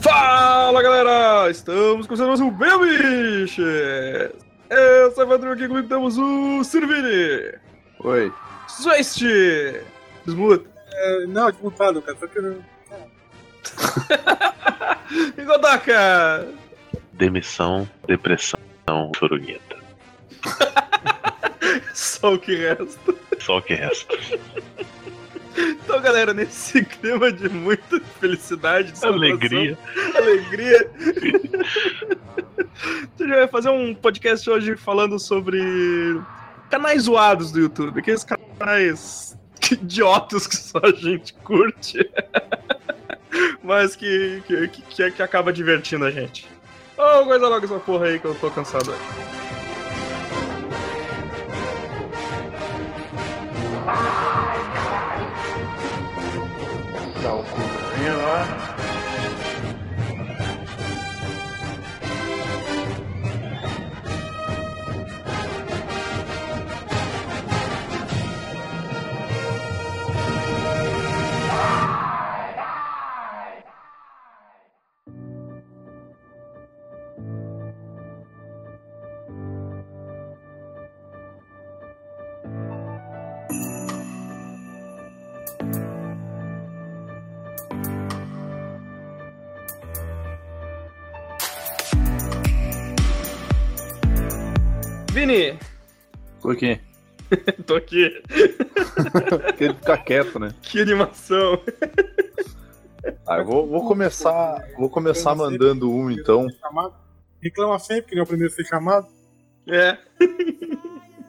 Fala galera! Estamos começando mais um Belbiches! Eu sou o Evandro aqui comigo temos o Sirvini! Oi. Zwest! Desmuta! É, não, desmontado, cara. Só que eu não. E Godaka! Demissão, depressão, chorugueta. Só o que resta. Só o que resta. Então galera, nesse clima de muita felicidade, de Alegria. alegria. A gente vai fazer um podcast hoje falando sobre canais zoados do YouTube, aqueles canais idiotas que só a gente curte, mas que, que, que, que acaba divertindo a gente. Ô, coisa logo essa porra aí que eu tô cansado hoje. Dá o cu Vini, Tô aqui. tô aqui. Quer ficar quieto, né? Que animação. Ah, eu vou, vou começar. Vou começar mandando um então. Chamado. Reclama sempre que não é o primeiro a ser chamado. É.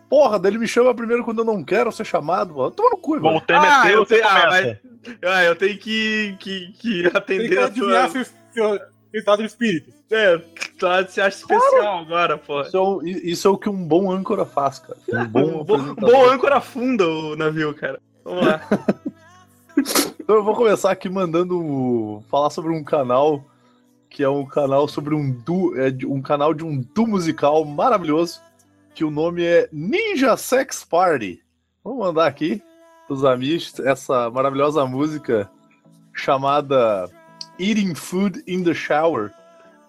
Porra, daí ele me chama primeiro quando eu não quero ser chamado, mano. Toma no cu, Bom, o velho. tema Ah, é teu, eu tenho- ah, começa. Ah, eu tenho que, que, que Tem atender que a tua... se se- se estado de espírito. É, tá, você acha especial agora, pô. Isso é, o, isso é o que um bom âncora faz, cara. Um bom Um bom, âncora afunda o navio, cara. Vamos lá. Então eu vou começar aqui mandando falar sobre um canal que é um canal sobre um du, é de- um canal de um du musical maravilhoso que o nome é Ninja Sex Party. Vou mandar aqui pros amigos essa maravilhosa música chamada Eating Food in the Shower,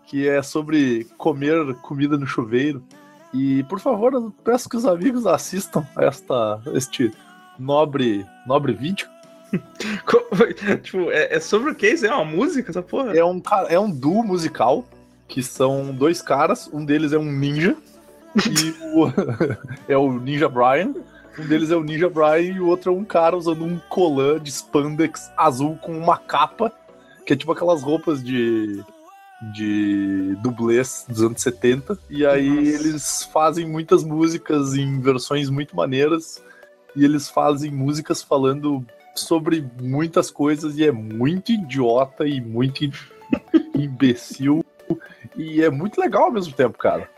que é sobre comer comida no chuveiro. E por favor, eu peço que os amigos assistam a esta este nobre nobre vídeo. Tipo, é, é sobre o que? Isso é uma música, essa porra? É um, é um duo musical, que são dois caras, um deles é um ninja, e o, é o Ninja Brian. Um deles é o Ninja Brian e o outro é um cara usando um colã de spandex azul com uma capa, que é tipo aquelas roupas de, de dublês dos anos 70. E aí Nossa. eles fazem muitas músicas em versões muito maneiras, e eles fazem músicas falando sobre muitas coisas e é muito idiota e muito imbecil e é muito legal ao mesmo tempo, cara.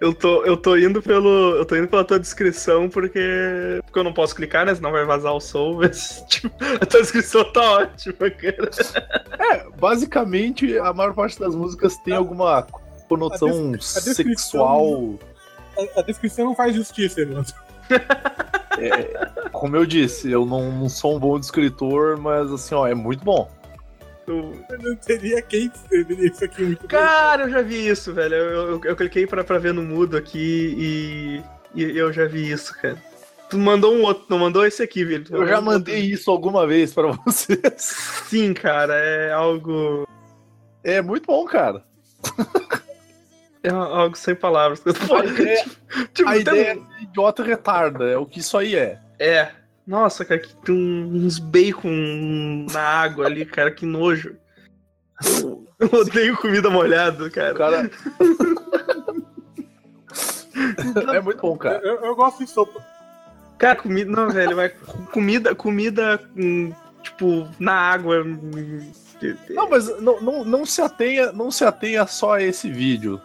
Eu tô, eu tô indo pelo. Eu tô indo pela tua descrição porque. Porque eu não posso clicar, né? Senão vai vazar o som. Mas, tipo, a tua descrição tá ótima, cara. É, basicamente a maior parte das músicas tem alguma conotação sexual. A, a descrição não faz justiça, mano. É, como eu disse, eu não, não sou um bom escritor, mas assim, ó, é muito bom. Não teria quem escrever isso aqui muito bem. Cara, eu já vi isso, velho. Eu, eu, eu cliquei pra, pra ver no mudo aqui e, e eu já vi isso, cara. Tu mandou um outro, não mandou esse aqui, velho. Eu já mandei isso alguma vez pra vocês. Sim, cara, é algo. É muito bom, cara. É algo sem palavras. A ideia, Tipo, a ideia um- é idiota retarda, é o que isso aí é. É. Nossa, cara, que tem uns bacon na água ali, cara, que nojo. Eu odeio comida molhada, cara. cara. é muito bom, cara. Eu, eu gosto de sopa. Cara, comida. Não, velho, vai. Comida, comida, hum, tipo, na água. hum, Não, mas não, não, não se atenha, não se atenha só a esse vídeo.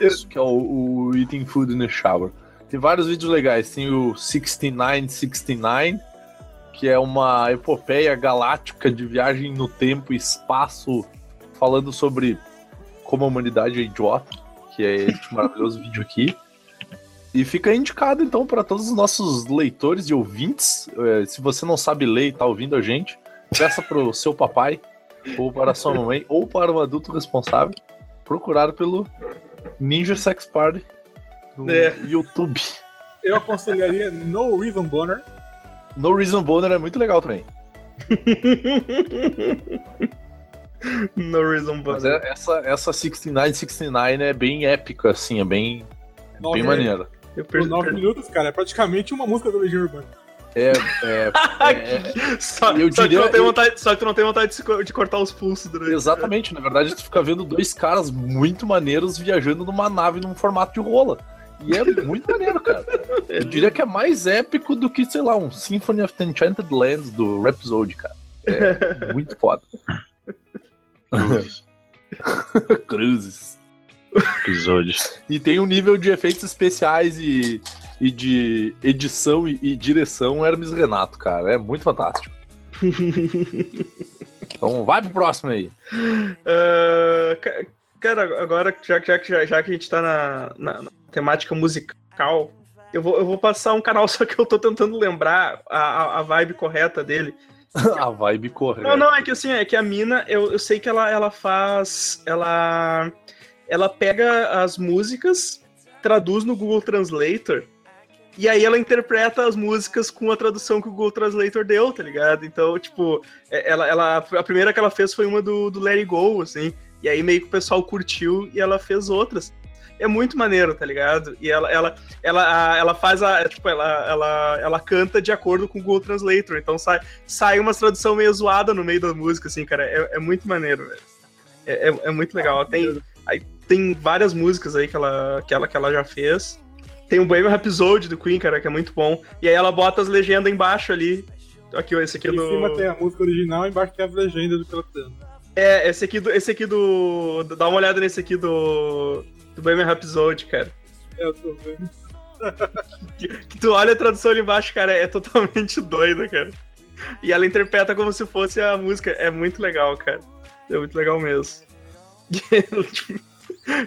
Isso que é o, o Eating Food in the Shower. Tem vários vídeos legais. Tem o 6969, que é uma epopeia galáctica de viagem no tempo e espaço, falando sobre como a humanidade é idiota, que é este maravilhoso vídeo aqui. E fica indicado, então, para todos os nossos leitores e ouvintes. eh, se você não sabe ler e tá ouvindo a gente, peça pro seu papai, ou para a sua mamãe, ou para o adulto responsável, procurar pelo Ninja Sex Party no É. YouTube. Eu aconselharia No Reason Boner. No Reason Boner é muito legal também. no Reason Mas But. é- essa, essa 69, 69 é bem épica, assim, é bem, Nove, bem maneira. Eu Por perdi. nove minutos, cara. É praticamente uma música do Legião Urbana. É, é, é- Só, Eu só que diria- tu não tem eu- vontade, só que tu não tem vontade de, de cortar os pulsos durante. exatamente, na verdade, tu fica vendo dois caras muito maneiros viajando numa nave num formato de rola. E é muito maneiro, cara. Eu diria que é mais épico do que, sei lá, um Symphony of the Enchanted Lands do Rhapsody, cara. É muito foda. Cruzes. Episódios. E tem um nível de efeitos especiais e, e de edição e, e direção Hermes Renato, cara. É muito fantástico. Então vai pro próximo aí. Ah, ca- cara, agora já, já, já, já que a gente tá na- na temática musical, eu vou, eu vou passar um canal, só que eu tô tentando lembrar a, a, vibe correta dele. A vibe correta. Não, não, é que assim, é que a mina, eu, eu sei que ela, ela faz. Ela. Ela pega as músicas, traduz no Google Translator. E aí ela interpreta as músicas com a tradução que o Google Translator deu, tá ligado? Então, tipo, é- ela, ela, a primeira que ela fez foi uma do, do Let It Go, assim. E aí meio que o pessoal curtiu e ela fez outras. É muito maneiro, tá ligado? E ela, ela, ela, a- ela faz a. Tipo, ela, ela, ela canta de acordo com o Google Translator. Então sai, sai umas tradução meio zoada no meio da música, assim, cara. É, é muito maneiro, velho. É, é, é muito legal. Tem, aí, tem várias músicas aí que ela, que, ela, que ela já fez. Tem um Bohemian Rhapsody do Queen, cara, que é muito bom. E aí ela bota as legendas embaixo ali. Aqui, esse aqui é Em do. cima tem a música original, embaixo tem as legendas do que ela canta. É, esse aqui do. Esse aqui do. Dá uma olhada nesse aqui do. Do Bohemian Rhapsody, cara. É, eu tô vendo. Que, que tu olha a tradução ali embaixo, cara, é totalmente doida, cara. E ela interpreta como se fosse a música. É muito legal, cara. É muito legal mesmo.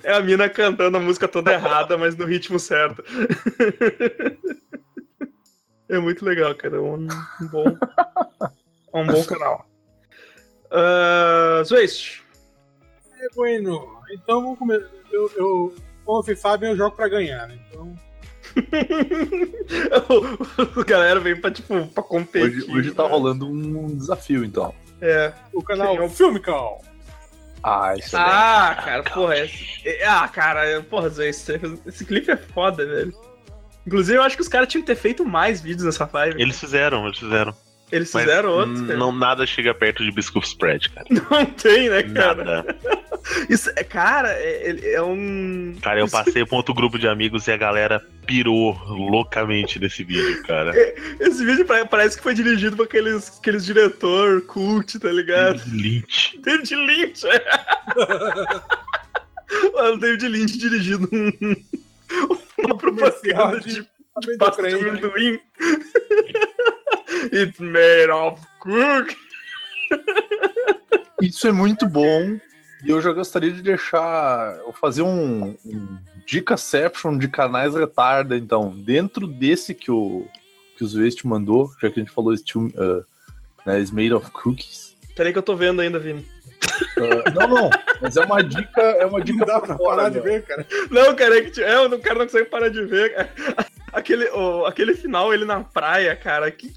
É a mina cantando a música toda errada, mas no ritmo certo. É muito legal, cara. É um, um bom. É um bom canal. Uh, Zwist. É, bueno. Então vamos começar. Eu, eu, como vocês sabem, eu jogo pra ganhar, né? Então. a galera vem pra, tipo, pra competir. Hoje, hoje tá rolando um desafio, então. É. O canal Sim, eu- Filme Call. Ah, isso Ah, cara, porra. Esse... é- Ah, cara, porra, Zé, esse, esse clipe é foda, velho. Inclusive, eu acho que os caras tinham que ter feito mais vídeos nessa live. Eles fizeram, eles fizeram. Eles Mas fizeram outros, cara. não, nada chega perto de Biscuit Spread, cara. Não tem, né, cara? Nada. Isso, é, cara, é, ele é um. Cara, eu passei pra outro grupo de amigos e a galera pirou loucamente nesse vídeo, cara. Esse vídeo pare- parece que foi dirigido por aqueles, aqueles diretor cult, tá ligado? Lynch. David Lynch. Mano, o David Lynch dirigindo um, uma propaganda de- de tô pasta de amendoim. It's made of cook. Isso é muito bom. E eu já gostaria de deixar. Eu fazer um, um dicaception de canais retarda, então. Dentro desse que o, que o Zwest mandou, já que a gente falou Still, uh, né, is made of cookies. Peraí que eu tô vendo ainda, Vini. Uh, não, não, mas é uma dica, é uma dica Não dá pra fora, parar de ver, cara. Não, cara, é que tipo, é, o cara não consegue parar de ver. Aquele, o- aquele final, ele na praia, cara. Que,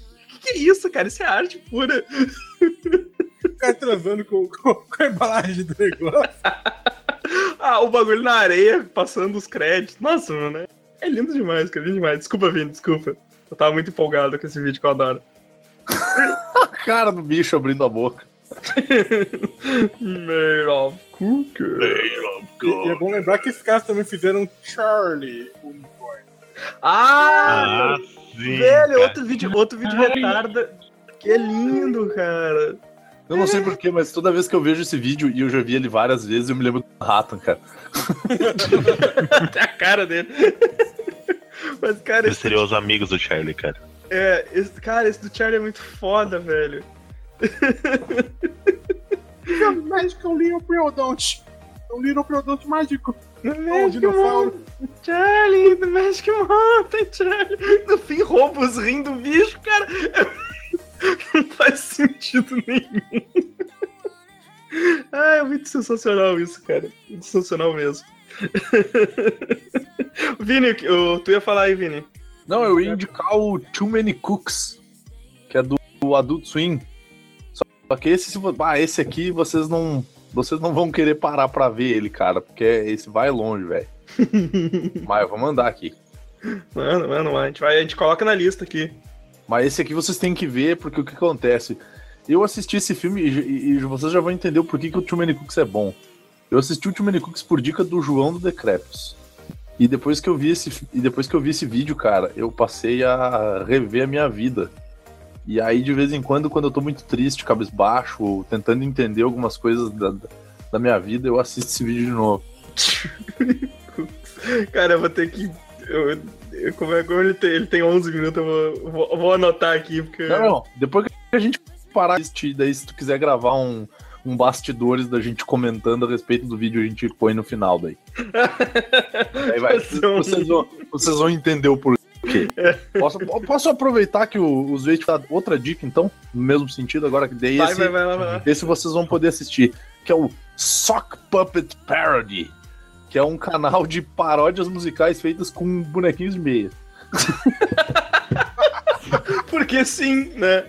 que é isso, cara? Isso é arte pura. O cara transando com, com, com a embalagem do negócio. Ah, o bagulho na areia, passando os créditos. Nossa, mano, é- é lindo demais, cara. Lindo demais. Desculpa, Vini, desculpa. Eu tava muito empolgado com esse vídeo que eu adoro. A cara do bicho abrindo a boca. Made of cooker. E é bom lembrar que esses caras também fizeram Charlie. Ah, Ah, sim. velho, cara. outro vídeo, outro vídeo retarda. Que é lindo, cara. Eu não sei porquê, mas toda vez que eu vejo esse vídeo, e eu já vi ele várias vezes, eu me lembro do Ratan, cara. Até a cara dele. Mas, cara, Eles esse, seriam os amigos do Charlie, cara. é, esse, cara, esse do Charlie é muito foda, velho. Magical Leo Don't. um little produto mágico. The Um Magic dinossauro. Mountain, The Magic Mountain, Charlie. No fim, roubos rindo do bicho, cara. Não faz sentido nenhum. Ah, é muito sensacional isso, cara. Muito sensacional mesmo. Vini, tu ia falar aí, Vini. Não, eu ia indicar o Too Many Cooks, que é do, do Adult Swim. Só que esse, se ah, esse aqui vocês não, vocês não vão querer parar pra ver ele, cara, porque esse vai longe, velho. Mas eu vou mandar aqui. Mano, mano, a gente, vai, a gente coloca na lista aqui. Mas esse aqui vocês têm que ver, porque o que acontece? Eu assisti esse filme e, e- e vocês já vão entender o porquê que o Too Many Cooks é bom. Eu assisti o Too Many Cooks por dica do João do Decrepos. E depois que eu vi esse, e depois que eu vi esse vídeo, cara, eu passei a rever a minha vida. E aí, de vez em quando, quando eu tô muito triste, cabisbaixo, ou tentando entender algumas coisas da, da minha vida, eu assisto esse vídeo de novo. Cara, eu vou ter que. Eu, eu- como é que ele tem, ele tem 11 minutos, eu vou, vou, vou anotar aqui, porque. Não, não. Depois que a gente parar de assistir, daí se tu quiser gravar um, um bastidores da gente comentando a respeito do vídeo, a gente põe no final daí. Aí vai, Vai vocês, vão, vocês vão entender o porquê. Posso, posso aproveitar que o, o Zweit dá outra dica, então? No mesmo sentido, agora que daí Vai, esse, vai, vai vai lá. esse vocês vão poder assistir, que é o Sock Puppet Parody, que é um canal de paródias musicais feitas com bonequinhos de meia. Porque sim, né?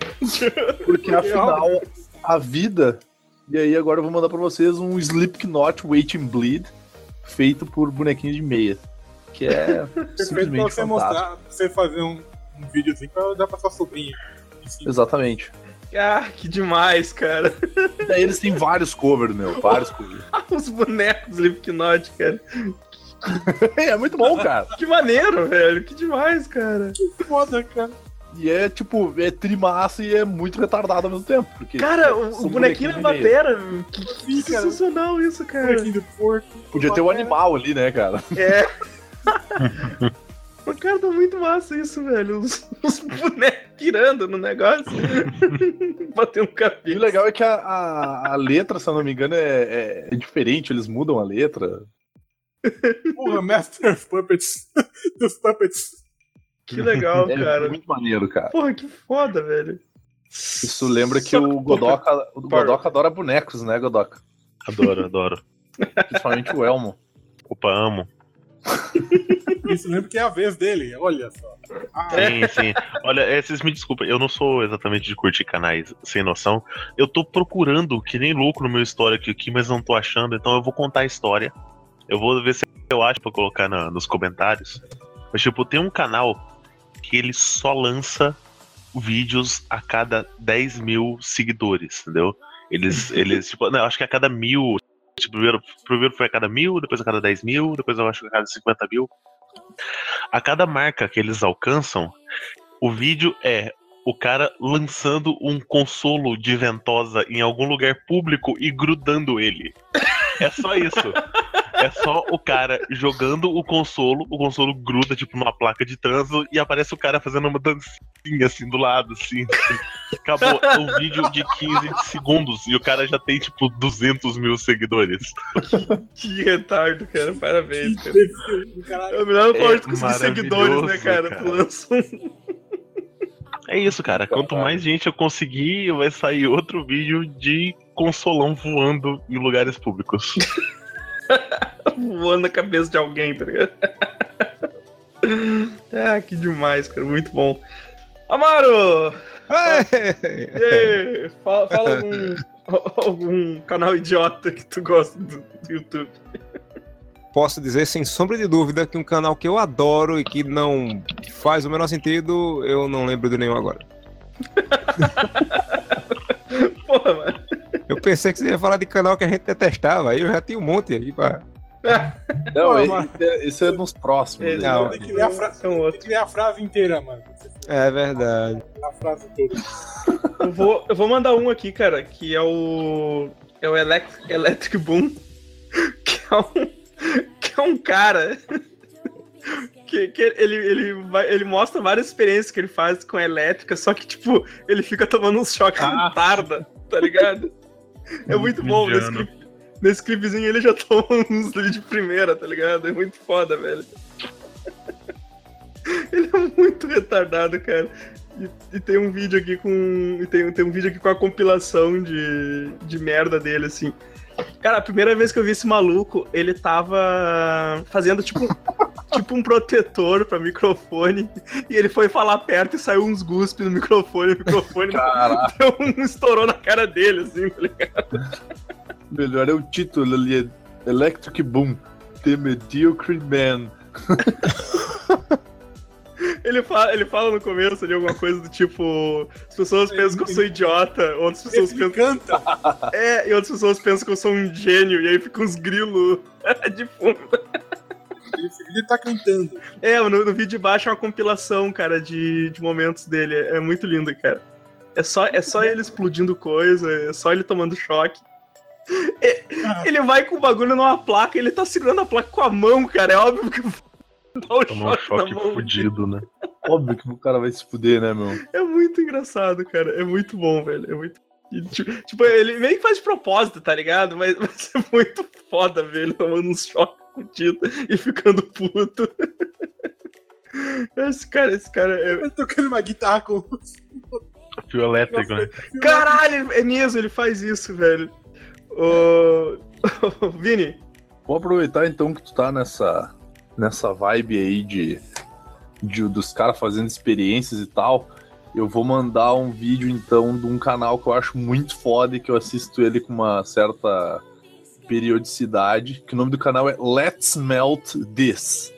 Porque afinal, a vida. E aí agora eu vou mandar pra vocês um Slipknot Waiting Bleed feito por bonequinhos de meia. Que é Perfeito pra simplesmente você fantástico. mostrar, pra você fazer um, um videozinho pra dar pra sua sobrinha. Assim, Exatamente. Ah, que demais, cara. E daí eles têm vários covers, meu. Vários covers. Os bonecos do Slipknot, cara. é muito bom, cara. Que maneiro, velho. Que demais, cara. foda, cara. E é tipo, é trimassa e é muito retardado ao mesmo tempo. Porque Cara, o, o bonequinho da batera. Que, que cara. sensacional isso, cara. Bonequinho do porco. Podia ter um animal ali, né, cara? É. O cara tá muito massa isso, velho. Os, os bonecos pirando no negócio. Batendo E o cabelo. legal é que a, a, a letra, se eu não me engano, é, é- é diferente, eles mudam a letra. Porra, Master of Puppets. dos Puppets. Que legal, É cara. muito maneiro, cara. Porra, que foda, velho. Isso lembra que Só- o Godoka, o Godoka adora bonecos, né, Godoka? Adoro, adoro. Principalmente o Elmo. Opa, amo. Isso lembra que é a vez dele, olha só. Ah, É. Sim, sim. Olha, é, vocês me desculpem, eu não sou exatamente de curtir canais sem noção. Eu tô procurando, que nem louco no meu histórico aqui, mas não tô achando, então eu vou contar a história. Eu vou ver se eu acho pra colocar na- nos comentários. Mas, tipo, tem um canal que ele só lança vídeos a cada 10 mil seguidores, entendeu? Eles, eles tipo, não, acho que a cada mil. Tipo, primeiro, primeiro foi a cada mil, depois a cada 10 mil, depois eu acho que a cada 50 mil. A cada marca que eles alcançam, o vídeo é o cara lançando um consolo de ventosa em algum lugar público e grudando ele. É só isso. É só o cara jogando o consolo, o consolo gruda, tipo, numa placa de trânsito e aparece o cara fazendo uma dancinha, assim, do lado, assim. Acabou. É um vídeo de 15 segundos e o cara já tem, tipo, 200 mil seguidores. Que retardo, cara. Parabéns, cara. É o melhor É forma de conseguir seguidores, né, cara? cara. Lança um É isso, cara. Quanto mais gente eu conseguir, vai sair outro vídeo de consolão voando em lugares públicos. voando na cabeça de alguém, tá ligado? ah, que demais, cara. Muito bom. Amaro! E aí, fala, fala algum, algum canal idiota que tu gosta do, do YouTube. Posso dizer sem sombra de dúvida que um canal que eu adoro e que não faz o menor sentido, eu não lembro de nenhum agora. Porra, mano. Eu pensei que você ia falar de canal que a gente detestava, aí eu já tinha um monte aí pra. Não, Pô, esse, mano. é, esse é nos próximos. Aí. não. Tem que ler a, fra... É um que ler a frase inteira, mano. É verdade. A frase toda. Eu vou, eu vou mandar um aqui, cara, que é o. É o Elect, Electric Boom. Que é um. Que é um cara. Que, que ele, ele, vai, ele mostra várias experiências que ele faz com elétrica, só que, tipo, ele fica tomando uns choques Ah. de tarda, tá ligado? É muito bom. Indiano. expli- Nesse clipezinho ele já toma uns ali de primeira, tá ligado? É muito foda, velho. Ele é muito retardado, cara. E, e tem um vídeo aqui com. E tem, tem um vídeo aqui com a compilação de, de merda dele, assim. Cara, a primeira vez que eu vi esse maluco, ele tava fazendo tipo, tipo um protetor pra microfone. E ele foi falar perto e saiu uns guspes no microfone. O microfone deu um estourou na cara dele, assim, tá ligado? Melhor é o título ali, é Electric Boom, The Mediocre Man. Ele fala, ele fala no começo ali alguma coisa do tipo: as pessoas pensam que eu sou idiota, outras pessoas Ele pensam. canta. É, e outras pessoas pensam que eu sou um gênio, e aí fica uns grilos de fundo. Ele, ele tá cantando. É, no, no vídeo de baixo é uma compilação, cara, de, de momentos dele. É, muito lindo, cara. É só, é só ele explodindo coisa, é só ele tomando choque. É, ele vai com o bagulho numa placa, ele tá segurando a placa com a mão, cara. É óbvio que dá um Tomou um choque, na choque mão. fudido, né? Óbvio que o cara vai se fuder, né, meu? É muito engraçado, cara. É muito bom, velho. É muito. e, ti- Tipo, ele meio que faz de propósito, tá ligado? Mas, mas é muito foda ver ele tomando e ficando puto. Esse cara, esse cara é. Ele tocando uma guitarra com. Fio elétrico, né? Caralho, é mesmo, ele faz isso, velho. Ô. Vini, Vou aproveitar então que tu tá nessa, nessa vibe aí de, de- dos caras fazendo experiências e tal. Eu vou mandar um vídeo então de um canal que eu acho muito foda e que eu assisto ele com uma certa periodicidade. Que o nome do canal é Let's Melt This.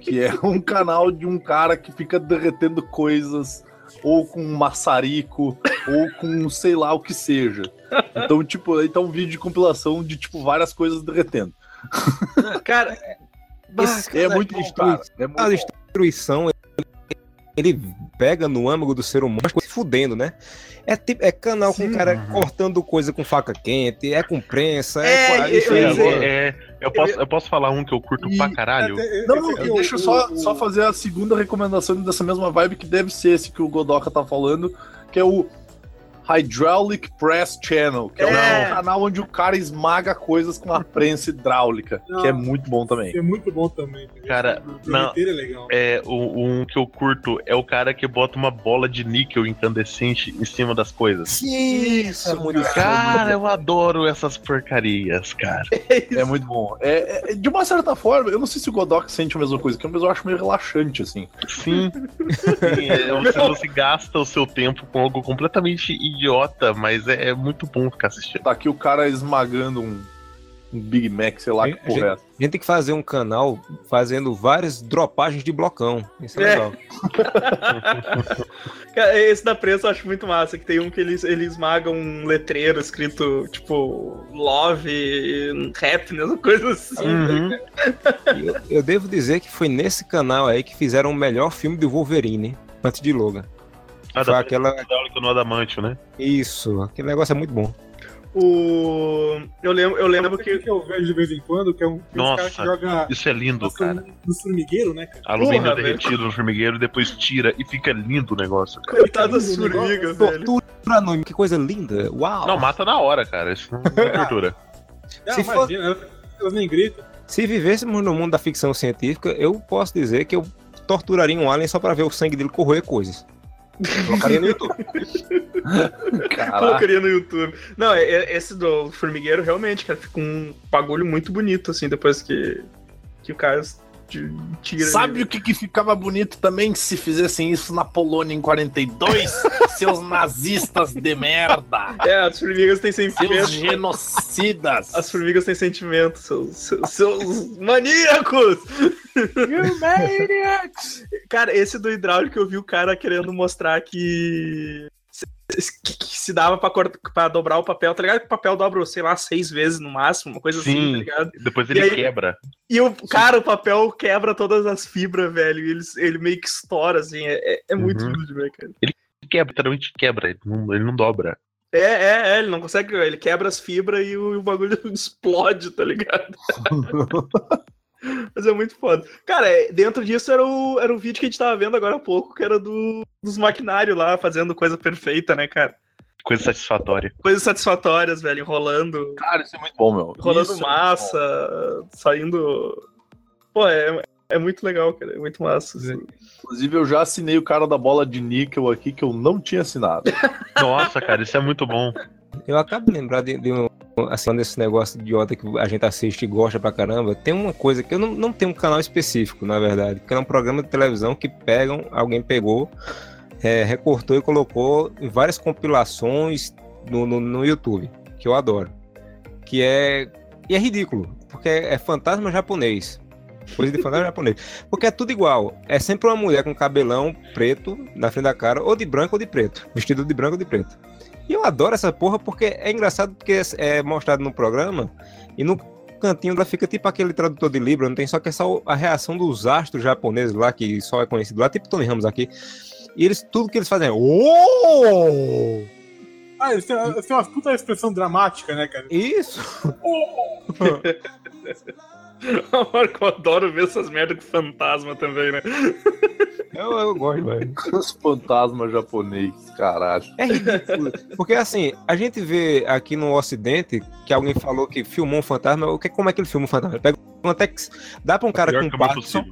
Que é um canal de um cara que fica derretendo coisas, ou com um maçarico, ou com sei lá o que seja. Então, tipo, aí tá um vídeo de compilação de, tipo, várias coisas derretendo. cara. É caras muito bom, cara. É muito A destruição, ele, pega no âmago do ser humano, se fudendo, né? É, tipo, é canal com Sim. cara Uhum. cortando coisa com faca quente, é com prensa, É, é, com- eu- eu É, é, eu, posso, eu posso falar um que eu curto E pra caralho? Até- Não, não, o- deixa eu só, o- só fazer a segunda recomendação dessa mesma vibe, que deve ser esse que o Godoka tá falando, que é o Hydraulic Press Channel, que é, É. um canal onde o cara esmaga coisas com a prensa hidráulica, Não. que é muito bom também. É muito bom também. Cara, o não. é legal. É, o, um que eu curto é o cara que bota uma bola de níquel incandescente em cima das coisas. Sim, isso é muito Cara, eu adoro essas porcarias, cara. É muito bom. É, é- de uma certa forma, eu não sei se o Godoka sente a mesma coisa que eu, mas eu acho meio relaxante, assim. Sim. Sim, é, você, você gasta o seu tempo com algo completamente idiota, mas é, é muito bom ficar assistindo. Tá aqui o cara esmagando um, um Big Mac, sei lá Gente, que porra é essa. A gente tem que fazer um canal fazendo várias dropagens de blocão. Isso é, É. legal. Cara, esse da prensa eu acho muito massa, que tem um que ele, ele esmaga um letreiro escrito, tipo, love, happiness, coisa assim. Uhum. Eu, eu devo dizer que foi nesse canal aí que fizeram o melhor filme do Wolverine, antes de Logan. Ah, Foi aquela. hidráulica no adamantio, né? Isso, aquele negócio é muito bom. O... Eu lembro, eu lembro que, que. que eu vejo de vez em quando, que é um, tem uns Nossa. que joga Isso é lindo, no, cara. no formigueiro, né, cara? Alumínio Porra, derretido no formigueiro e depois tira e fica lindo o negócio. cara. Coitado das formigas, velho. Tortura anônima, que coisa linda. Uau! Não, mata na hora, cara. Isso não é tortura. Não, Se for- imagina, elas nem gritam. Se vivêssemos no mundo da ficção científica, eu posso dizer que eu torturaria um alien só pra ver o sangue dele corroer coisas. Colocaria no YouTube. Colocaria no YouTube. Não, é- é- esse do formigueiro realmente, cara, fica um bagulho muito bonito, assim, depois que, que o cara tira. Sabe o que, que ficava bonito também se fizessem isso na Polônia em 42? Seus nazistas de merda! É, as formigas têm Seus sentimentos. genocidas! As formigas têm sentimentos, seus, seus, seus maníacos! You maniacs! Cara, esse do hidráulico eu vi o cara querendo mostrar que. Que, que se dava pra, pra dobrar o papel, tá ligado? Que o papel dobra, sei lá, seis vezes no máximo, uma coisa assim, Sim. tá ligado? Depois ele E aí- quebra. E o cara, o papel quebra todas as fibras, velho. Ele, ele meio que estoura, assim. É, é- é muito Uhum. lindo de ver, cara. Quebra, literalmente quebra. Ele não, ele não dobra. É, é, é, ele não consegue. Ele quebra as fibras e o, o bagulho explode, tá ligado? Mas é muito foda. Cara, é, dentro disso era o, era o vídeo que a gente tava vendo agora há pouco, que era do, dos maquinários lá fazendo coisa perfeita, né, cara? Coisa satisfatória. Coisas satisfatórias, velho, enrolando. Cara, isso é muito bom, meu. Rolando Isso é massa, saindo. Pô, é, é muito legal, cara. É muito massa. assim. Inclusive, eu já assinei o cara da bola de níquel aqui que eu não tinha assinado. Nossa, cara, isso é muito bom. Eu acabo de lembrar de, de um, assim, desse negócio idiota que a gente assiste e gosta pra caramba. Tem uma coisa que eu não, não tenho um canal específico, na verdade, que é um programa de televisão que pegam, alguém pegou, é, recortou e colocou em várias compilações no, no, no YouTube, que eu adoro. Que é. E é ridículo, porque é fantasma japonês. Coisa de fantasma japonês. Porque é tudo igual. É sempre uma mulher com cabelão preto na frente da cara, ou de branco ou de preto. Vestido de branco ou de preto. E eu adoro essa porra porque é engraçado porque é mostrado no programa e no cantinho ela fica tipo aquele tradutor de Libra, não tem só que é só a reação dos astros japoneses lá, que só é conhecido lá, tipo Tony Ramos aqui. E eles, tudo que eles fazem é. "Oh!" Ah, eles têm, eles têm uma puta expressão dramática, né, cara? Isso! Marco, eu adoro ver essas merdas com fantasma também, né? Eu, eu gosto, velho. Os fantasmas japoneses, caralho. É ridículo. Porque assim, a gente vê aqui no Ocidente que alguém falou que filmou um fantasma. O que, como é que ele filma um fantasma? Ele pega uma Tex, dá pra um cara com câmera Parkinson.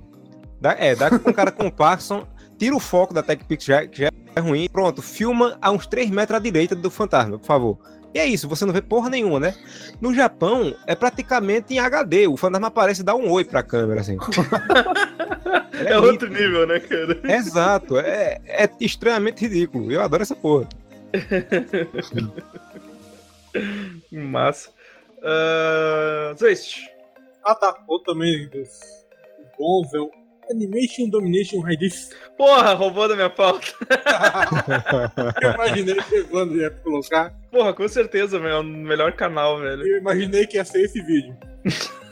Dá, é, dá pra um cara com Parkinson, tira o foco da TechPix, que já é ruim. Pronto, filma a uns 3 metros à direita do fantasma, por favor. E é isso, você não vê porra nenhuma, né? No Japão, é praticamente em HD. O fantasma aparece e dá um oi pra câmera, assim. É, outro nível, né, cara? Exato, é, é extremamente ridículo. Eu adoro essa porra. Massa. Uh, Zeist. Ah, tá. Outro também dos bons é Animation Domination Radius. Porra, roubou da minha pauta. Eu imaginei que o Evandro ia colocar. Porra, com certeza, meu. É o melhor canal, velho. Eu imaginei que ia ser esse vídeo.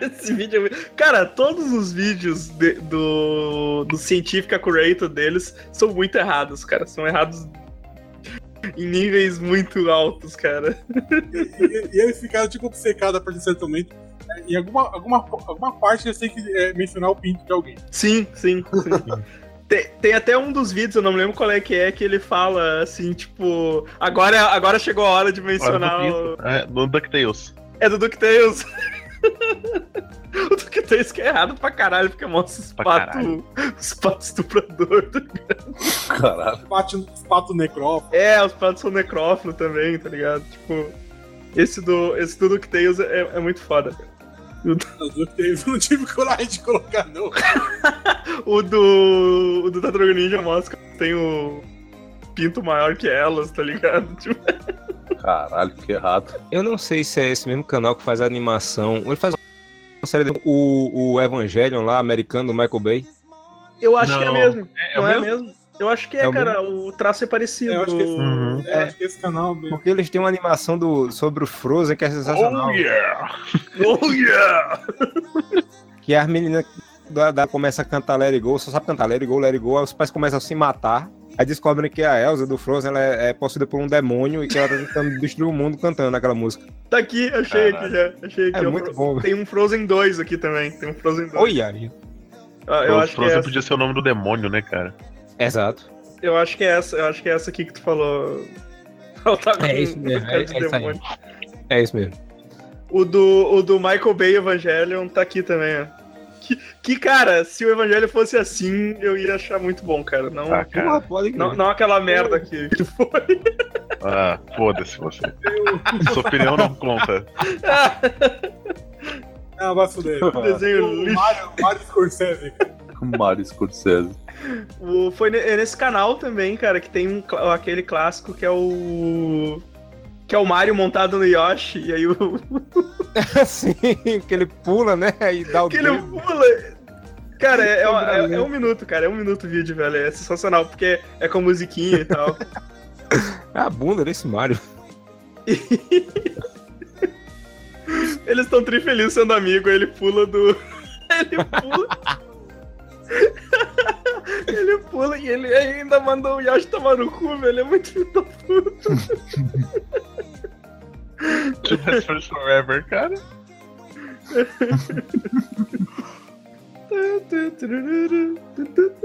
Esse vídeo é muito... Cara, todos os vídeos de- do, do Scientific Accurator deles são muito errados, cara. São errados em níveis muito altos, cara. E, e- e eles ficaram tipo obcecados a partir de certo momento. Em alguma, alguma, alguma parte eu sei que é mencionar o pinto de alguém. Sim, sim, sim. Tem, tem até um dos vídeos, eu não me lembro qual é que é, que ele fala assim, tipo, agora, agora chegou a hora de mencionar o... É, no DuckTales. É do DuckTales. o DuckTales que é errado pra caralho, porque mostra os patos caralho. os patos estuprador. Caralho. Pato, pato necrófago. É, os patos são necrófilos também, tá ligado? Tipo, esse do, esse do DuckTales é, é muito foda. As duas que teve, eu não tive coragem de colocar, não. O do, o do Tartaruga Ninja mostra que tem o pinto maior que elas, tá ligado? Tipo, Caralho, que errado. Eu não sei se é esse mesmo canal que faz a animação. Ele faz uma série de... o, o Evangelion lá, americano, do Michael Bay. eu acho que é Não. mesmo. É, não o é mesmo? mesmo? Eu acho que é, É cara. O traço é parecido. Eu acho que esse, Uhum. é, acho que esse canal. mesmo. Porque eles têm uma animação do, sobre o Frozen que é sensacional. Oh, yeah! Oh, yeah! Que as meninas da, da, começam a cantar Let It Go, só sabe cantar Let It Go, Let It Go, aí os pais começam a se matar. Aí descobrem que a Elsa do Frozen ela é, é possuída por um demônio e que ela tá tentando destruir o mundo cantando aquela música. Tá aqui, achei Caralho. aqui já. Achei aqui. É o muito Fro- bom. Tem um Frozen 2 aqui também. Tem um Frozen 2. Oi, Ari. Ah, eu, o acho que é Frozen essa, podia ser o nome do demônio, né, cara? Exato. eu acho que é essa. Eu acho que é essa aqui que tu falou. Tá com É isso mesmo, é- é isso. É isso mesmo. O do, o do Michael Bay Evangelion tá aqui também, ó. Que, que, cara, se o Evangelho fosse assim, eu ia achar muito bom, cara. Não, Ah, cara. Porra, pode não, não aquela merda que, que foi. Ah, foda-se você. Sua opinião não conta. Ah, vai fuder. Desenho O lixo. Mario, Mario Scorsese. Mario Scorsese. O, foi é nesse canal também, cara, que tem um, aquele clássico que é o. Que é o Mario montado no Yoshi, e aí o. Sim, que ele pula, né? E dá o que ele dedo. pula. Cara, é, é- é- é um minuto, cara. É um minuto o vídeo, velho. É sensacional, porque é com musiquinha e tal. É a bunda desse Mario. Eles estão tri felizes sendo amigo, ele pula do. Ele pula. Ele pula e ele ainda mandou o Yoshi tomar no cu, velho. É muito filho da puta. Best Friends Forever, cara.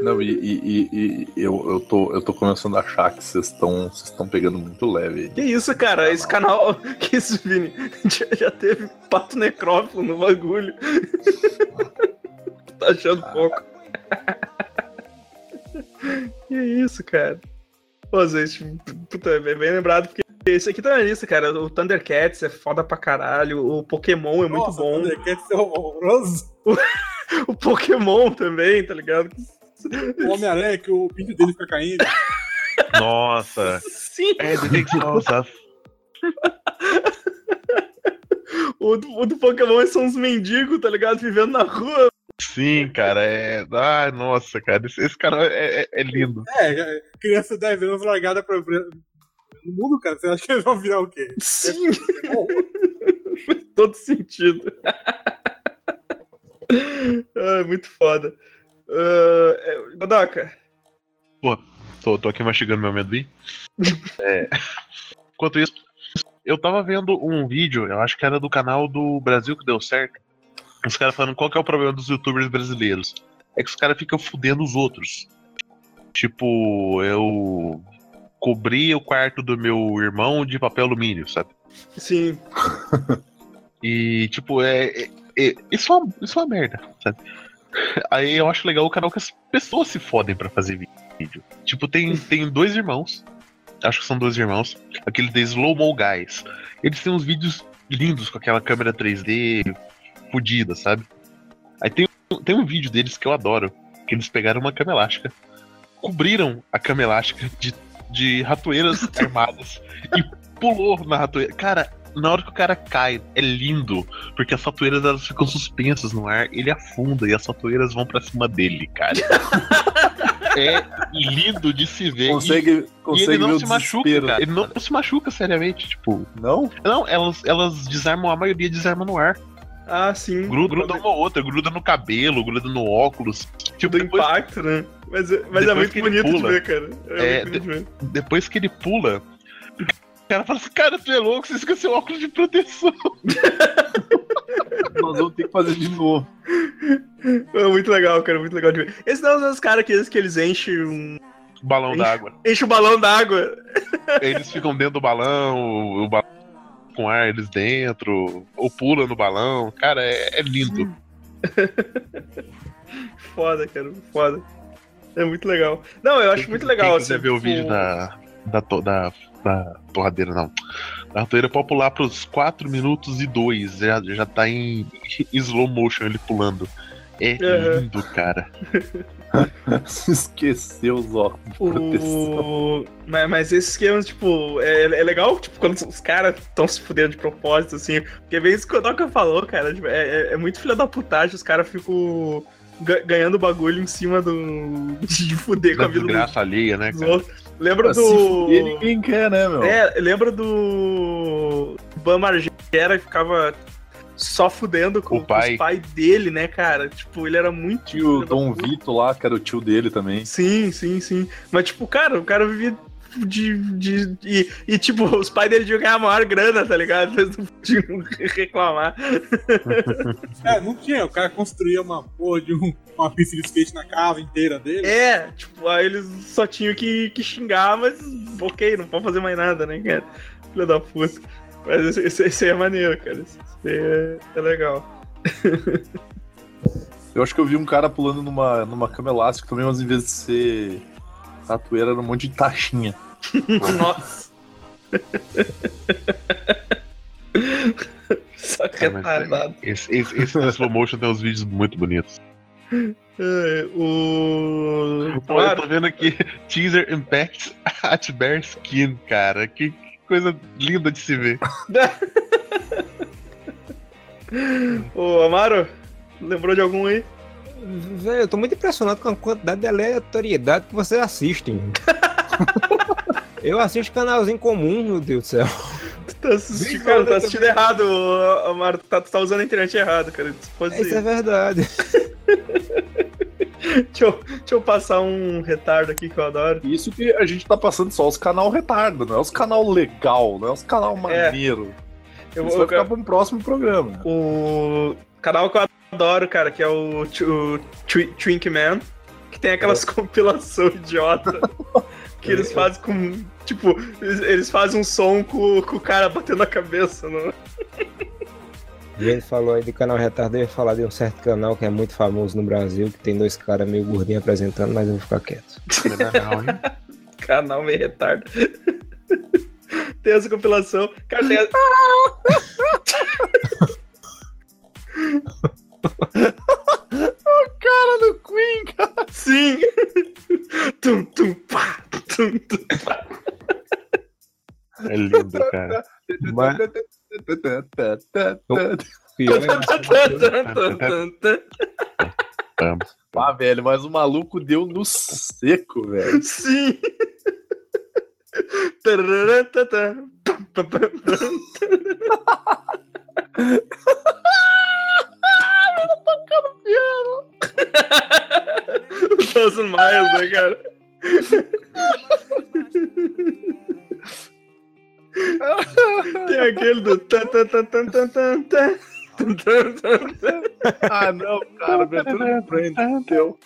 Não, e, e- e- e eu, eu, tô, eu tô começando a achar que vocês estão vocês estão pegando muito leve. Que isso, cara? Esse canal. Que isso, Vini? Já, já teve pato necrófilo no bagulho. tá achando pouco. Que isso, cara? Pô, gente, puta, é bem lembrado, porque esse aqui tá na lista, cara. O Thundercats é foda pra caralho. O Pokémon é muito Nossa, bom. Thundercats é horroroso. O Pokémon também, tá ligado? O Homem-Aranha, que o pinto dele fica caindo. Nossa. Sim, É, nossa. o do, o do Pokémon são uns mendigos, tá ligado? Vivendo na rua. Sim, cara, é. Ai, nossa, cara, esse, esse cara é, é- é lindo. É, é, criança de 10 anos largada pra, no mundo, cara. Você acha que eles vão virar o quê? Sim, Bom, faz todo sentido. ah, muito foda. É, Godoka, Tô, tô aqui mastigando meu amendoim. É, Enquanto isso, eu tava vendo um vídeo, eu acho que era do canal do Brasil que deu certo. Os caras falando qual que é o problema dos youtubers brasileiros. É que os caras ficam fudendo os outros. Tipo, eu cobri o quarto do meu irmão de papel alumínio, sabe? sim, E, tipo, é. é- é- isso, é uma, isso é uma merda, sabe? Aí eu acho legal o canal que as pessoas se fodem pra fazer vídeo. Tipo, tem, tem dois irmãos. Acho que são dois irmãos. Aquele The Slow Mo Guys. Eles têm uns vídeos lindos com aquela câmera 3D fodida, sabe? Aí tem, tem um vídeo deles que eu adoro. Que eles pegaram uma cama elástica, cobriram a cama elástica de, de ratoeiras armadas e pulou na ratoeira. Cara, na hora que o cara cai, é lindo, porque as ratoeiras elas ficam suspensas no ar, ele afunda e as ratoeiras vão pra cima dele, cara. é lindo de se ver. Consegue, e, e consegue ele ver não o se machuca, desespero. cara. Ele não se machuca seriamente, tipo. Não? Não, elas, elas desarmam, a maioria desarma no ar. Ah, sim. Gruda, gruda uma ou outra, gruda no cabelo, gruda no óculos. Tipo, do depois, impacto, né? Mas, é- mas é depois muito que ele bonito de pula. ver, cara. É, É, muito bonito de ver. depois que ele pula, o cara fala assim, cara, tu é louco, você esqueceu o óculos de proteção. Nós vamos ter que fazer de novo. É muito legal, cara, muito legal de ver. Esses não são os caras que, que eles enchem um. Balão d'água. Enchem o balão d'água. Eles ficam dentro do balão, o, o balão com ar eles dentro, ou pula no balão. Cara, é, é lindo. Foda, cara, foda. É muito legal. Não, eu acho muito legal, Quem assim. ver o tipo, vídeo da, da, da, da torradeira, não. Da ratoeira pode pular pros 4 minutos e 2. Já, já tá em slow motion ele pulando. É lindo, cara. Esqueceu os óculos de proteção. O... Mas, mas esse esquema, tipo, é, é legal, tipo, quando os caras estão se fudendo de propósito, assim. Porque bem isso que o Doca falou, cara. tipo, é, é- é muito filha da putagem, os caras ficam ga- ganhando bagulho em cima do. de fuder com a vida dos- desgraça alheia, né, cara? Lembra do. fuder, ninguém quer, né, meu? É, lembra do. Bam Margera que ficava só fudendo com, O com pai. os pais dele, né, cara? Tipo, ele era muito. Tinha o filho Dom. Vito lá, que era o tio dele também. Sim, sim, sim. Mas, tipo, cara, o cara vivia de. de e, e, tipo, os pais dele deviam ganhar a maior grana, tá ligado? Eles não podiam reclamar. É, não tinha. O cara construía uma porra de um- uma pista de skate na casa inteira dele. É, tipo, aí eles só tinham que, que xingar, mas ok, não pode fazer mais nada, né, cara? Filha da puta. Mas esse, esse, esse aí é maneiro, cara. Esse, é, é legal. Eu acho que eu vi um cara pulando numa, numa cama elástica também, mas em vez de ser tatueira, era um monte de taxinha. Nossa. Só mas retardado. Esse, esse, esse do slow motion tem uns vídeos muito bonitos. É, o. Pô, eu tô vendo aqui Teaser Impact at Bear Skin, cara. Que, que coisa linda de se ver. Ô, Amaro, lembrou de algum aí? Velho, eu tô muito impressionado com a quantidade de aleatoriedade que vocês assistem. eu assisto canalzinho comum, meu Deus do céu. Tu tá assistindo, cara, tá assistindo errado, Amaro. Tu tá, tu tá usando a internet errado, cara. Isso pode Isso é verdade. Deixa, eu, deixa eu passar um retardo aqui que eu adoro. Isso que a gente tá passando só os canal retardo, não é os canal legal, não é os canal maneiro. Eu, vai ficar pra um próximo programa. o canal que eu adoro, cara, que é o, o Twi- Twink Man, que tem aquelas compilação idiota que eles fazem com. Tipo, eles, eles fazem um som com, com o cara batendo a cabeça. No... E ele falou aí de canal retardado, eu ia falar de um certo canal que é muito famoso no Brasil, que tem dois caras meio gordinhos apresentando, mas eu vou ficar quieto. Não, hein? Canal meio retardo. Tem essa compilação. Cara, tem a... Cara do Queen, cara. Sim! tum, tum, pá, tum, tum, pá. É lindo, cara. Mas pior é. Ah, velho, mas o maluco deu no seco, velho. Sim! Pam, pam, pam. O Thousand Miles, né, cara? Tem aquele do. tan, tan, tan, tan, tan, tan, Ah, não, cara, abertura de frente. Deu.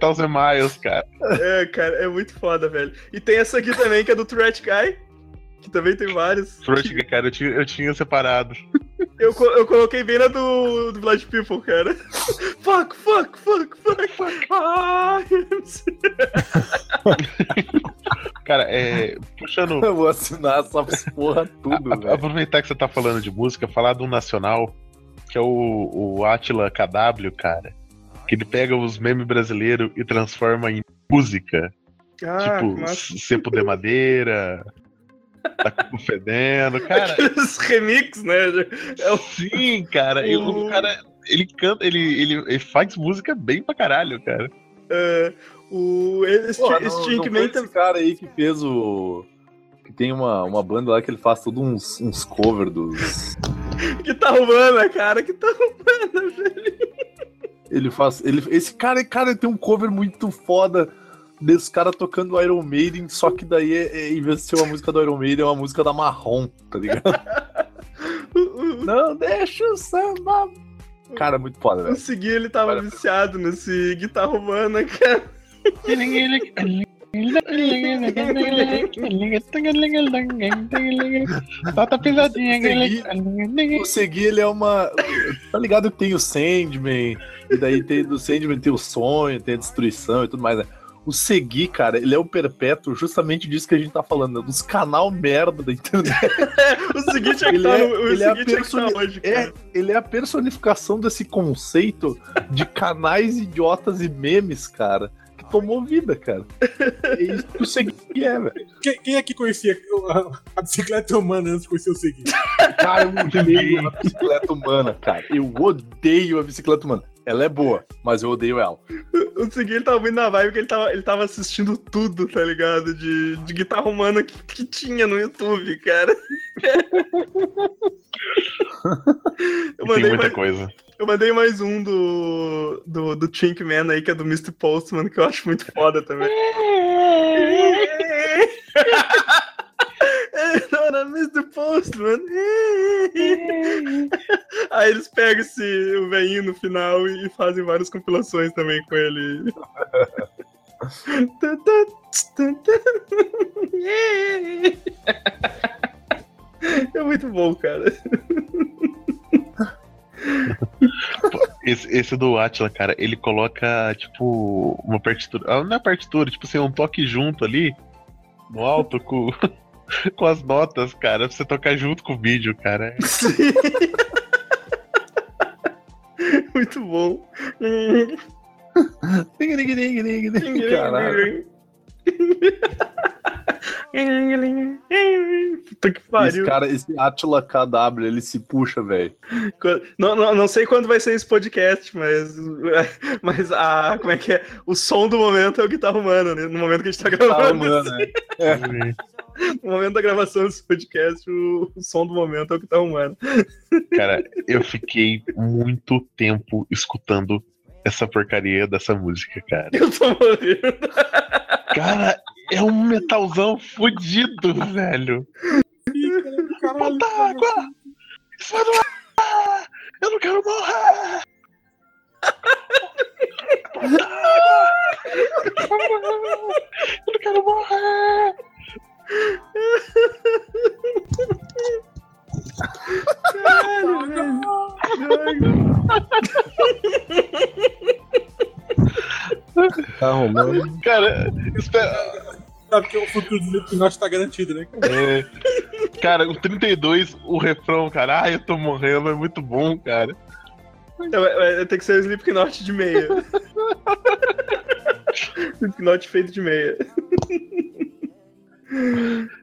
Thousand Miles, cara. É, cara, é muito foda, velho. E tem essa aqui também, que é do Threat Guy. Que também tem vários. Throat, cara, eu tinha, eu tinha separado. Eu, co- eu coloquei bem na do, do Blood People, cara. Fuck, fuck, fuck, fuck, fuck. Ah, Cara, é. Puxando. Eu vou assinar essa porra tudo, velho. aproveitar que você tá falando de música, falar de um nacional, que é o, o Atila KW, cara. Que ele pega os memes brasileiros e transforma em música. ah, tipo, massa. Cepo de Madeira, Tá Cuco Fedendo. Cara, Aqueles remix, né? É sim, cara. e o O- cara, ele canta, ele, ele, ele faz música bem pra caralho, cara. É, o, esse, Porra, esse não, Tink não Man cara aí que fez o. Que tem uma, uma banda lá que ele faz todos uns, uns covers dos. que tá humana, cara, que tá humana, velho. Ele faz. Ele, esse cara, cara tem um cover muito foda desse cara tocando Iron Maiden, só que daí, é, é, em vez de ser uma música do Iron Maiden, é uma música da Marrom, tá ligado? Não deixa o samba. Cara, muito foda, o velho. Segui, ele tava Olha. viciado nesse guitarra humana, cara. Bota pisadinha, O Segui, ele é uma. Tá ligado que tem o Sandman, e daí tem do Sandman tem o sonho, tem a destruição e tudo mais, né? O Segui, cara, ele é o perpétuo justamente disso que a gente tá falando, né? dos canal merda da internet. O Segui tinha que Ele estar é- no, o ele é Segui que personi- hoje, É, ele é a personificação desse conceito de canais idiotas e memes, cara, que tomou vida, cara. É isso que o Segui é, velho. Quem, quem aqui conhecia a, a bicicleta humana antes de conhecer o seguinte? Cara, eu odeio a bicicleta humana, cara. Eu odeio a bicicleta humana. Ela é boa, mas eu odeio ela. O Segui, ele tava muito na vibe que ele tava, ele tava assistindo tudo, tá ligado? De, de guitarra humana que, que tinha no YouTube, cara. Eu Tem mandei, muita mais, coisa. eu mandei mais um do, do, do Chink Man aí, que é do Mr. Postman, que eu acho muito foda também. Not a Mr. Postman. Aí eles pegam esse, o velhinho no final e fazem várias compilações também com ele. É muito bom, cara. Esse, esse do Atila, cara, ele coloca, tipo, uma partitura. ah, Não é partitura, tipo assim, um toque junto ali, no alto, com, com as notas, cara, pra você tocar junto com o vídeo, cara. Sim. Muito bom. Caralho. Puta que Esse pariu. cara, esse Atila KW, ele se puxa, velho. Não, não, não sei quando vai ser esse podcast, mas. Mas a. Como é que é? O som do momento é o guitarra humana, né? No momento que a gente tá Tá, gravando. mano, né? No momento da gravação desse podcast, o, o som do momento é o guitarra humana. Cara, eu fiquei muito tempo escutando essa porcaria dessa música, cara. Eu tô morrendo. Cara, é um metalzão fudido, velho. Caralho, Bota água! Ar! Eu não quero morrer! Eu não quero morrer! Tá arrumando. Cara, espera. Sabe que o futuro do Slipknot tá garantido, né? É, cara, o 32, o refrão, cara, ai, eu tô morrendo, é muito bom, cara. Vai- vai ter que ser o Slipknot de meia. Slipknot feito de meia.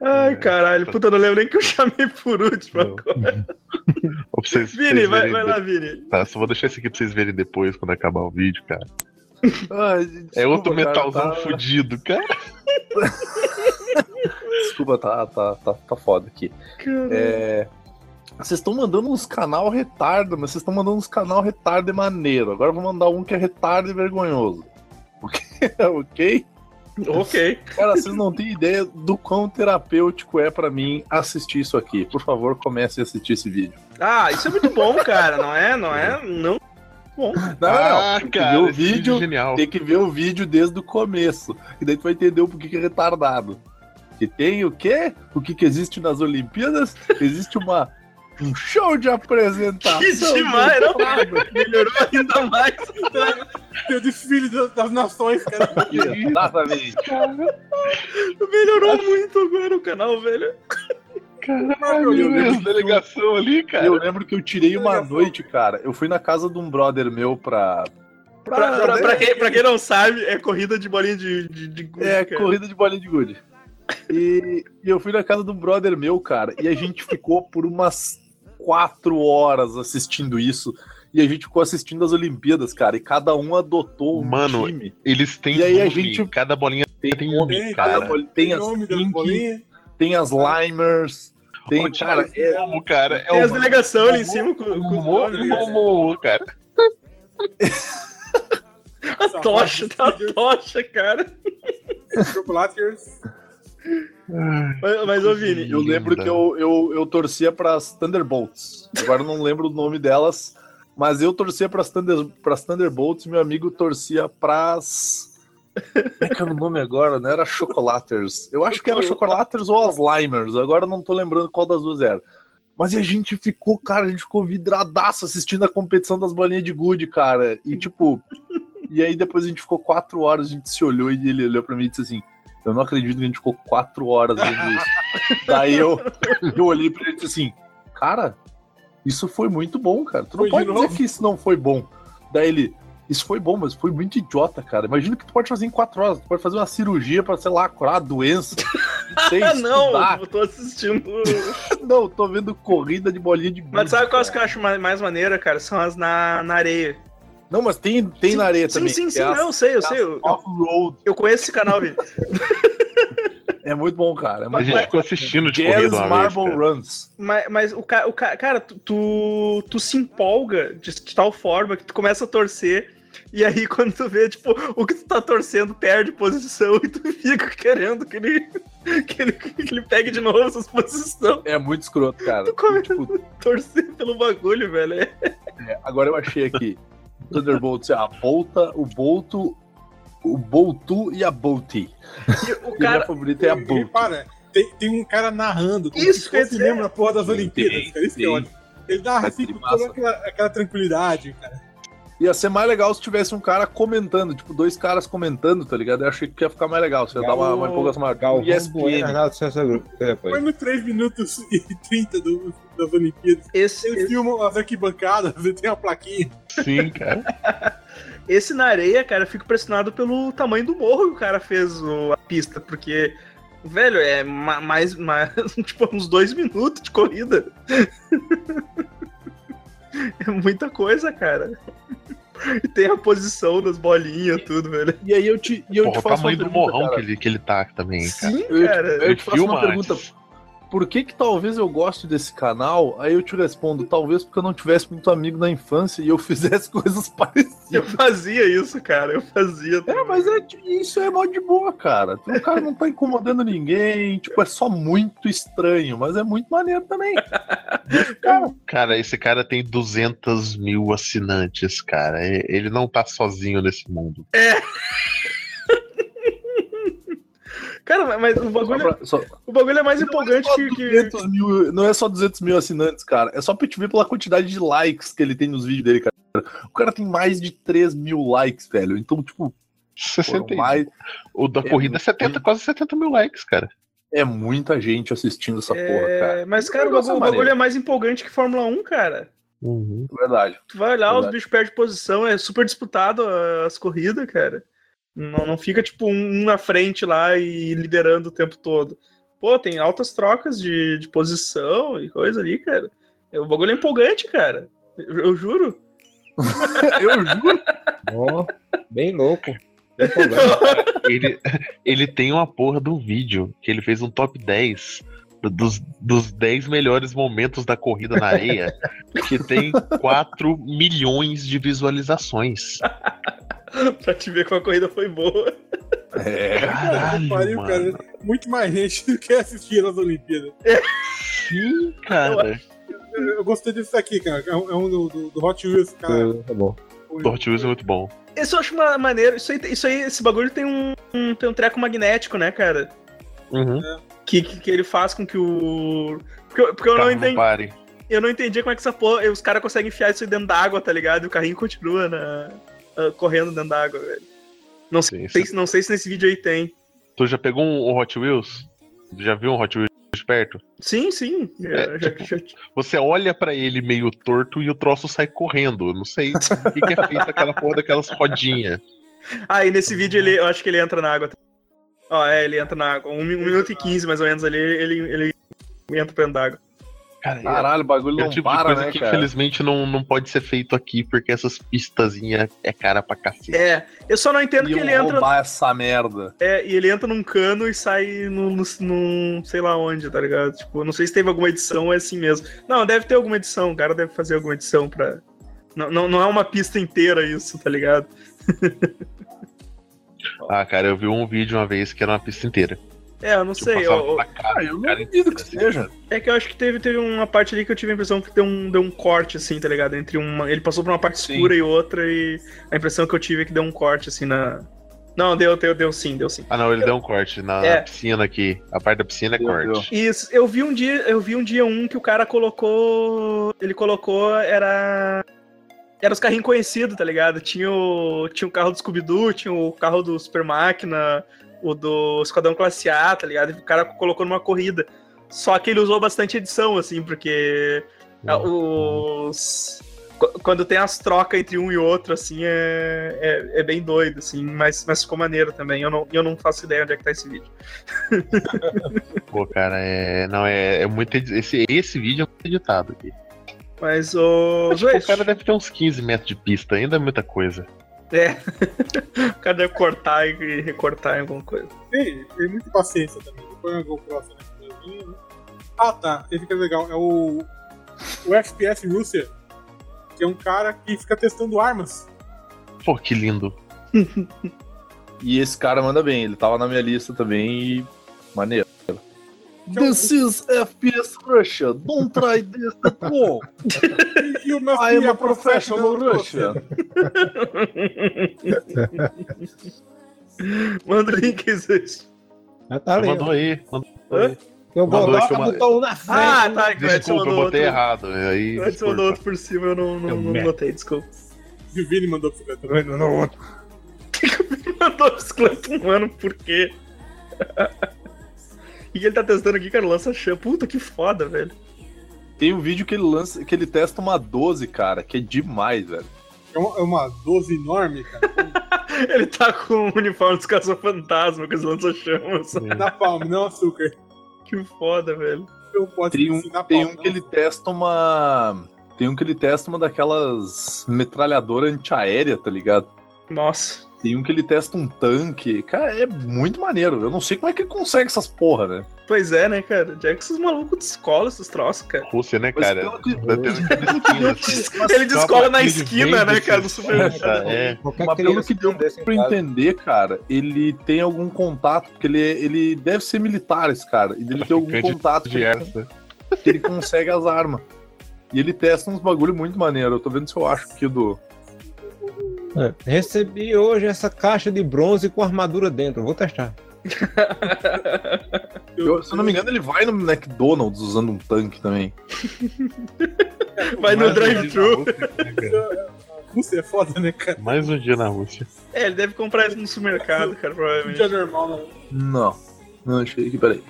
Ai, caralho. Puta, eu não lembro nem que eu chamei por último agora. Vocês, Vini, vocês vai, verem vai lá, Vini. Tá, só vou deixar isso aqui pra vocês verem depois, quando acabar o vídeo, cara. Ai, É desculpa, outro cara, metalzão tá- fudido, cara. Desculpa, tá, tá, tá, tá foda aqui. É, Vocês estão mandando uns canal retardo, mas vocês estão mandando uns canal retardo e maneiro. Agora eu vou mandar um que é retardo e vergonhoso. ok? Ok. Cara, vocês não têm ideia do quão terapêutico é pra mim assistir isso aqui. Por favor, comece a assistir esse vídeo. Ah, isso é muito bom, cara. Não é? Não é? Não. Bom. Não, ah, não. Tem que cara, ver o vídeo vídeo, é genial. tem que ver o vídeo desde o começo. E daí tu vai entender o porquê que é retardado. Que tem o quê? O que, que existe nas Olimpíadas? Existe uma, um show de apresentação. Que demais, não? Melhorou ainda mais. Tem o desfile das, das nações, cara. Exatamente. Melhorou muito agora o canal, velho. Caralho, Eu lembro que delegação ali, cara. Eu lembro que eu tirei uma noite, cara. Eu fui na casa de um brother meu pra. Pra, pra- pra quem, pra quem não sabe, é corrida de bolinha de, de, de gude, É, cara. corrida de bolinha de gude. E, e eu fui na casa de um brother meu, cara, e a gente ficou por umas quatro horas assistindo isso. E a gente ficou assistindo as Olimpíadas, cara, e cada um adotou um Mano, time. Eles têm E aí a gente- cada bolinha tem nome, Tem, Cada cara. bol- tem as nome das Pink, tem as Limers, tem, Ô, cara, é, como, cara? É Tem as o delegações ali em cima com, com os nomes. Momo, cara. A tocha, tá a tocha, cara. Chocolates. Mas, mas ô Vini, eu lembro que eu, eu, eu torcia pras Thunderbolts. Agora eu não lembro o nome delas, mas eu torcia pras, Thunder, pras Thunderbolts e meu amigo torcia pras. Como é que era o nome agora? Não era Chocolaters. Eu acho que era Chocolaters ou as Limers. Agora eu não tô lembrando qual das duas era. Mas a gente ficou, cara, a gente ficou vidradaço assistindo a competição das bolinhas de gude, cara. E tipo. E aí depois a gente ficou quatro horas, a gente se olhou e ele olhou pra mim e disse assim: Eu não acredito que a gente ficou quatro horas vendo isso. Daí eu, eu olhei pra ele e disse assim: Cara, isso foi muito bom, cara. Tu não Foi de pode dizer novo? que isso não foi bom. Daí ele. Isso foi bom, mas foi muito idiota, cara. Imagina que tu pode fazer em quatro horas. Tu pode fazer uma cirurgia pra, sei lá, curar a doença. Ah, não, estudar. eu tô assistindo. Não, tô vendo corrida de bolinha de gude. Mas sabe qual cara. que eu acho mais, mais maneira, cara? São as na, na areia. Não, mas tem, tem Sim, na areia sim, também. Sim, sim, É não, eu sei, eu é sei. Eu, Off-road. eu conheço esse canal, Vini. É muito bom, cara. É A muito gente bom. ficou assistindo de corrida Jazz uma vez, Marble cara. Runs. Mas, mas o, ca, o ca, cara, tu, tu, tu se empolga de, de tal forma que tu começa a torcer. E aí, quando tu vê, tipo, o que tu tá torcendo perde posição e tu fica querendo que ele, que ele, que ele pegue de novo essas posições. É muito escroto, cara. Tu come- Tipo, Torcer pelo bagulho, velho. É, agora eu achei aqui. Thunderbolts é a Bolta, o Bolto, o Boltu e a Bolti. E o E cara. favorita é a E, Bolt. para, tem, tem um cara narrando, Isso que dizer. mesmo na porra das Tem, Olimpíadas, tem, cara. Isso que é ótimo. Ele narra assim com toda aquela, aquela tranquilidade, cara. Ia ser mais legal se tivesse um cara comentando, tipo, dois caras comentando, tá ligado? Eu achei que ia ficar mais legal. Você ia dar uma, uma empolgação maior. Galvão ESPN. Bueno, Arnaldo César Grupo. É, Foi no 3 minutos e 30 do, das Olimpíadas. Esse, Eles filmam as arquibancadas, tem uma plaquinha. Sim, cara. esse na areia, cara, eu fico impressionado pelo tamanho do morro que o cara fez o- a pista, porque, velho, é ma- mais, mais tipo, uns dois minutos de corrida. É muita coisa, cara. E tem a posição das bolinhas, tudo, velho. E aí eu te, e eu Porra, te o faço tamanho uma do pergunta, morrão cara. que ele, que ele tá também, cara. Sim, Eu, cara. eu Ele te faço uma pergunta. antes. Por que que talvez eu goste desse canal? Aí eu te respondo, talvez porque eu não tivesse muito amigo na infância e eu fizesse coisas parecidas. Eu fazia isso, cara. Eu fazia. É, mas é, isso é mó de boa, cara. O cara não tá incomodando ninguém. Tipo, é só muito estranho, mas é muito maneiro também. Cara, cara, esse cara tem 200 mil assinantes, cara. Ele não tá sozinho nesse mundo. Cara, mas o Só bagulho, pra- só- o bagulho é mais Não é empolgante só que, que- 200 mil, não é só 200 mil assinantes, cara. É só pra te ver pela quantidade de likes que ele tem nos vídeos dele, cara. O cara tem mais de 3 mil likes, velho. Então, tipo, 60 foram e- mais, O da É corrida é 70, muito. quase 70 mil likes, cara. é muita gente assistindo essa É, porra, cara. Mas, cara, o bagulho, o é bagulho é mais empolgante que Fórmula 1, cara. Verdade. Tu vai olhar, os Verdade. bichos perdem posição, é super disputado ah, as corridas, cara. Não, não fica, tipo, um na frente lá e liderando o tempo todo. Pô, tem altas trocas de, de posição e coisa ali, cara. É, O bagulho é empolgante, cara. Eu, eu juro. Eu juro. Ó, bem louco. Ele, ele tem uma porra do vídeo que ele fez um top 10 dos, dos 10 melhores momentos da corrida na areia, que tem 4 milhões de visualizações. pra te ver como a corrida foi boa. É. Caralho, Pariu, mano. cara. Muito mais gente do que assistir nas Olimpíadas. Sim, cara. Eu, eu gostei disso aqui, cara. É um, é um do, do- do Hot Wheels, cara. Tá bom. O Hot Wheels é muito bom. Esse eu acho uma maneiro. Isso aí, isso aí, esse bagulho tem um, um- tem um treco magnético, né, cara? Uhum. Que, que, que ele faz com que o. Porque, eu- porque eu, não entendi, pare. eu não entendi como é que essa porra. Os caras conseguem enfiar isso aí dentro d'água, tá ligado? E o carrinho continua na, ah, correndo dentro d'água, velho. Não sei, Sim, se- não sei se nesse vídeo aí tem. Tu já pegou um, Hot Wheels? Já viu um Hot Wheels de perto? Sim, sim. É, já- tipo, já- Você olha pra ele meio torto e o troço sai correndo. Eu não sei o que, que é feito aquela porra daquelas rodinhas. Ah, e nesse vídeo ele, eu acho que ele entra na água. Ó, é, ele entra na água. Um, um minuto e quinze mais ou menos ali, ele, ele entra pra dentro d'água. Cara, é- Caralho, o bagulho é não tipo de para, coisa né, que cara? infelizmente não, não pode ser feito aqui, porque essas pistazinhas é cara pra cacete. É, eu só não entendo que ele entra. essa merda. É, e ele entra num cano e sai no, no, num sei lá onde, tá ligado? Tipo, não sei se teve alguma edição ou é assim mesmo. Não, deve ter alguma edição, o cara deve fazer alguma edição pra. Não, não, não é uma pista inteira isso, tá ligado? Ah, cara, eu vi um vídeo uma vez que era uma pista inteira. É, eu não Tipo, sei. eu- eu- cara, Ah, eu não duvido que seja. é que eu acho que teve, teve uma parte ali que eu tive a impressão que deu um, deu um corte, assim, tá ligado? Entre uma. Ele passou por uma parte Sim. escura e outra, e a impressão que eu tive é que deu um corte, assim, na. Não, deu, deu, deu sim, deu sim. Ah, não, ele deu um corte na, É. na piscina aqui. A parte da piscina é Deu, corte. Isso, eu vi um dia, eu vi um dia um que o cara colocou, ele colocou era era os carrinhos conhecidos, tá ligado? Tinha o tinha o carro do Scooby-Doo, tinha o carro do Super Máquina, o do Esquadrão Classe A, tá ligado? O cara colocou numa corrida. Só que ele usou bastante edição assim, porque ah, os qu- quando tem as trocas entre um e outro, assim, é, é, é bem doido, assim, mas, mas ficou maneiro também. Eu não, eu não faço ideia onde é que tá esse vídeo. Pô, cara, é. Não, é, é muito. Esse, esse vídeo é muito editado aqui. Mas o. Mas, tipo, o cara deve ter uns 15 metros de pista, ainda é muita coisa. É. o cara deve cortar e recortar em alguma coisa. Tem, tem muita paciência também. Depois eu vou pro próximo né? Ah, tá. Esse que é legal. É o. O FPS Rússia. Que é um cara que fica testando armas. Pô, que lindo. E esse cara manda bem, ele tava na minha lista também e. Maneiro. Que é This is FPS Russia. Don't try this at home. E, e o meu I filho am é a professional Rússia. Russian. Manda o link existe. Já tá ali. mandou aí. Mandou Hã? aí. Eu Mandou coloco que eu o ma- botão na frente. Ah, tá. que o Desculpa, eu mandou botei errado. Aí, O Edson desculpa. mandou outro por cima, eu não, não, Eu não notei, desculpa. E o Vini mandou pro também. No- no outro. mandou bicicleta humano, por quê? Que ele tá testando aqui, cara? Lança chama. Puta que foda, velho. Tem um vídeo que ele lança, que ele testa uma 12, cara, que é demais, velho. É uma, é uma 12 enorme, cara. Ele tá com o uniforme dos caça-fantasma, com os lança-chamas. Na palma, não açúcar. Que foda, velho. Eu posso Tem um, tem palma, um que não ele testa uma. Tem um que ele testa uma daquelas metralhadoras antiaérea, tá ligado? Nossa. Tem um que ele testa um tanque. Cara, é muito maneiro. Eu não sei como é que ele consegue essas porra, né? Pois é, né, cara? Onde é que esses malucos descolam esses troços, cara? Rússia, né, cara? que- assim. Ele descola na esquina, né, cara, do esses- supermercado. É, Qualquer Mas pelo que deu pra entender, cara, ele tem algum contato, porque ele, ele deve ser militar, esse cara. E ele tem algum contato de que ele consegue as armas. E ele testa uns bagulho muito maneiro. Eu tô vendo se eu acho aqui do. É, Recebi hoje essa caixa de bronze com armadura dentro. Vou testar. Eu- se eu não me engano, ele vai no McDonald's usando um tanque também. Vai no um drive-thru. Rússia, né? Rússia é foda, né, cara? Mais um dia na Rússia. É, ele deve comprar isso no supermercado, cara, Um provavelmente. dia normal, né? Não. Não, achei aqui, peraí.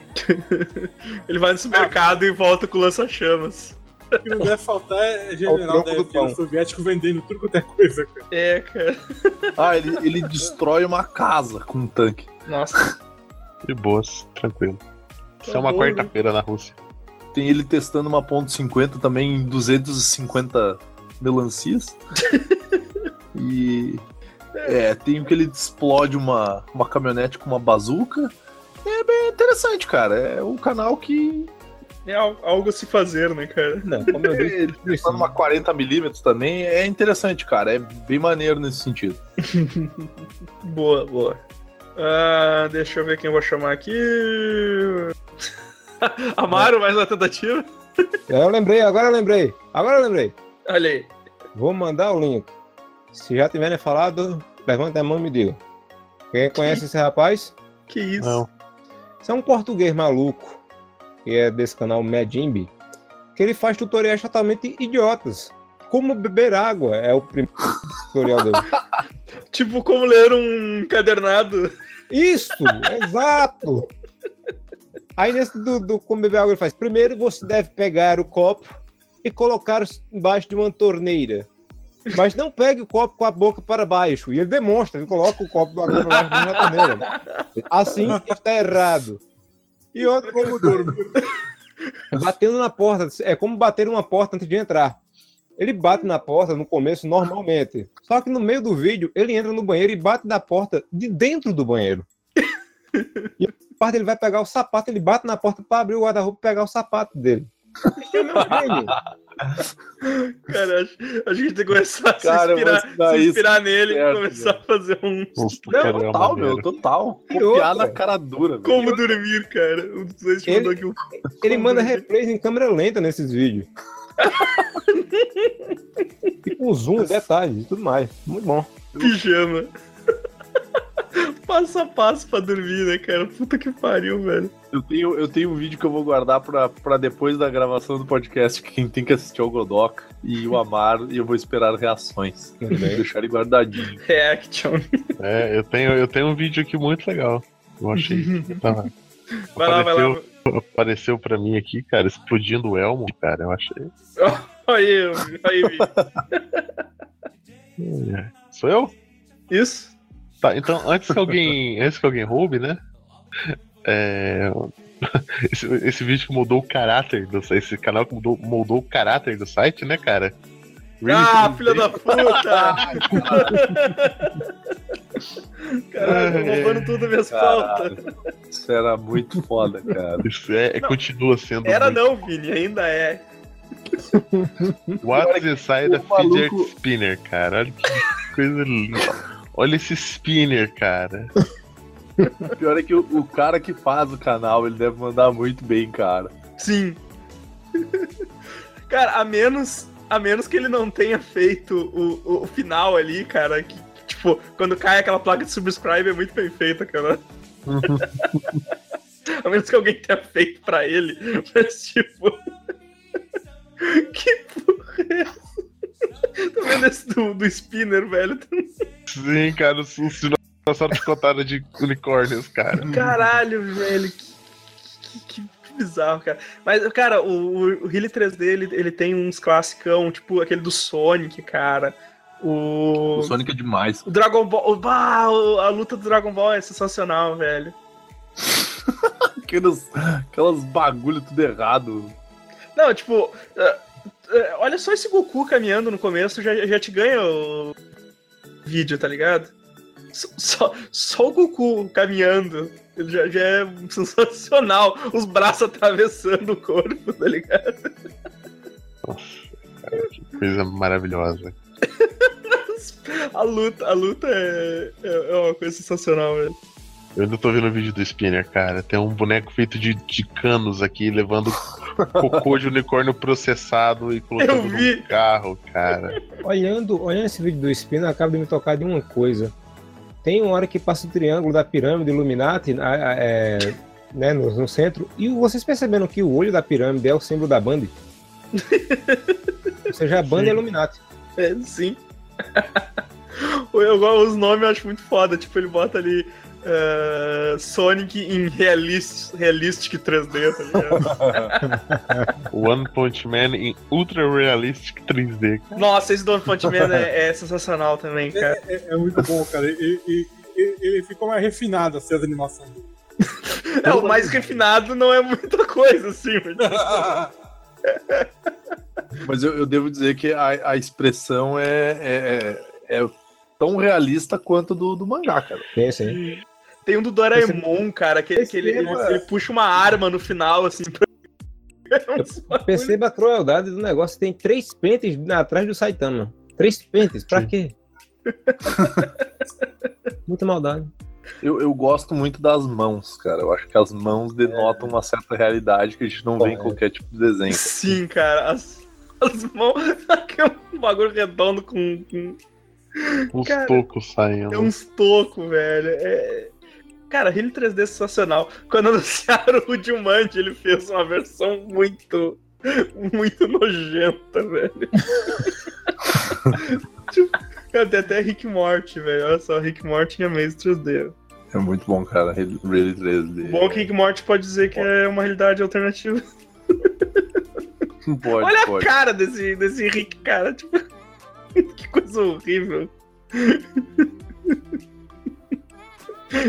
Ele vai no supermercado e volta com lança-chamas. O que não deve faltar é Ao general da do pão. FL soviético vendendo tudo quanto é coisa, cara. É, cara. Ah, ele, ele destrói uma casa com um tanque. Nossa. De boas, tranquilo. Isso Tá é uma quarta-feira na Rússia. Tem ele testando uma ponto .50 também em 250 melancias. e é, tem o que ele explode uma, uma caminhonete com uma bazuca. É bem interessante, cara. É um canal que É al- algo a se fazer, né, cara? Não, como eu disse, ele uma 40mm também é interessante, cara. É bem maneiro nesse sentido. Boa, boa. Ah, deixa eu ver quem eu vou chamar aqui. Amaro, mais uma tentativa? eu lembrei, agora eu lembrei. Agora eu lembrei. Olha aí. Vou mandar o link. Se já tiverem falado, levanta a mão e me diga. Quem conhece esse rapaz? Que isso? Não. Isso é um português maluco, que é desse canal Medimbi, que ele faz tutoriais totalmente idiotas. Como beber água é o primeiro tutorial dele. Tipo, como ler um encadernado. Isso, exato. Aí nesse do, do como beber água ele faz. Primeiro você deve pegar o copo e colocar embaixo de uma torneira. Mas não pegue o copo com a boca para baixo. E ele demonstra, ele coloca o copo para baixo da torneira. Assim está errado. E outro como dorme. Batendo na porta. É como bater uma porta antes de entrar. Ele bate na porta no começo normalmente. Só que no meio do vídeo, ele entra no banheiro e bate na porta de dentro do banheiro. E a parte ele vai pegar o sapato, ele bate na porta para abrir o guarda-roupa e pegar o sapato dele. É meu gênio. Cara, acho, acho que a gente tem que começar a se Cara, eu vou inspirar, se inspirar nele certo, e começar a fazer um. Não, é total, meu, total. Copiar na cara dura. Como dormir, cara. Um dos dois te Ele- mandou aqui um Ele manda replays em câmera lenta nesses vídeos. E com zoom, detalhes e tudo mais. Muito bom. pijama. Passo a passo pra dormir, né, cara? Puta que pariu, velho. Eu tenho, eu tenho um vídeo que eu vou guardar pra, pra depois da gravação do podcast. que Quem tem que assistir é o Godoka e o Amaro, e eu vou esperar reações. Vou deixar ele guardadinho. Reaction. É, eu tenho, eu tenho um vídeo aqui muito legal. Eu achei. Tava- Vai lá, vai lá. Apareceu, pra mim aqui, cara, explodindo o Elmo, cara. Eu achei. Olha aí, olha aí. É. Sou eu? Isso? Tá, então antes que alguém. antes que alguém roube, né? É, Esse, esse vídeo que mudou o caráter do esse canal que mudou, moldou o caráter do site, né, cara? Ah, Really filha da puta! Caralho, tô roubando tudo minhas pautas. Isso era muito foda, cara. Isso é, Não, continua sendo. Era muito- não, Vini, ainda é. What's inside a maluco- fidget spinner, cara? Olha que coisa linda. Olha esse spinner, cara. O pior é que o, o cara que faz o canal, ele deve mandar muito bem, cara. Sim. Cara, a menos, a menos que ele não tenha feito o, o, o final ali, cara, que, que, tipo, quando cai aquela placa de subscribe é muito bem feita, cara. a menos que alguém tenha feito pra ele, mas tipo... que porra é essa? Tá vendo esse do, do spinner, velho? Sim, cara, os, os dinossauros contaram de unicórnios, cara. Caralho, velho. Que, que- que bizarro, cara. Mas, cara, o, o, o Healy 3D, ele, ele tem uns classicão, tipo aquele do Sonic, cara. O, O Sonic é demais. o Dragon Ball. o- bah, a luta do Dragon Ball é sensacional, velho. Aqueles, aquelas bagulho tudo errado. Não, tipo. É, olha só esse Goku caminhando no começo, já, já te ganha o vídeo, tá ligado? Só, só o Goku caminhando. Ele já, já é sensacional. Os braços atravessando o corpo, tá ligado? Cara, que coisa maravilhosa. A luta, a luta é, é, é uma coisa sensacional, velho. Eu ainda tô vendo o vídeo do Spinner, cara. Tem um boneco feito de, de canos aqui, levando cocô de unicórnio processado e colocando no carro, cara. Olhando, olhando esse vídeo do Spino, eu acabo de me tocar de uma coisa. Tem uma hora que passa o triângulo da pirâmide Illuminati a- a- é, né, no, no centro, e vocês perceberam que o olho da pirâmide é o símbolo da Band? Ou seja, a Band é Illuminati. É, sim. eu, gosto- os nomes eu acho muito foda. Tipo, ele bota ali eh, Sonic em realist, Realistic 3D, tá ligado? One Punch Man em Ultra Realistic 3D. Nossa, esse Don Punch Man é, é sensacional também, cara. É, é muito bom, cara. E, e- e- ele ficou mais refinado assim, as animações dele. É, o mais refinado não é muita coisa, assim. mas- Mas eu, eu devo dizer que a, a expressão é, é, é tão realista quanto do, do mangá, cara. Tem sim. Tem um do Doraemon, cara, que, que ele, ele, ele puxa uma arma no final, assim. pra- Perceba a crueldade do negócio. Tem três pentes atrás do Saitama. Três pentes, pra quê? Muita maldade. Eu, eu gosto muito das mãos, cara. Eu acho que as mãos denotam uma certa realidade que a gente não vê em É. qualquer tipo de desenho. Sim, cara. As, as mãos. Aquele bagulho redondo com, com Os Cara, tocos é saindo. uns tocos, velho. É... Cara, Rio 3D é sensacional. Quando anunciaram o Jumanji, ele fez uma versão muito. Muito nojenta, velho. tipo, cara, tem até Rick Morty, velho. Olha só, Rick Morty em Amazing 3D. É muito bom, cara. Really 3D. O bom é que Rick Morty pode dizer que é uma realidade alternativa. Pode, Olha a pode. cara desse, desse Rick, cara. Tipo, que coisa horrível.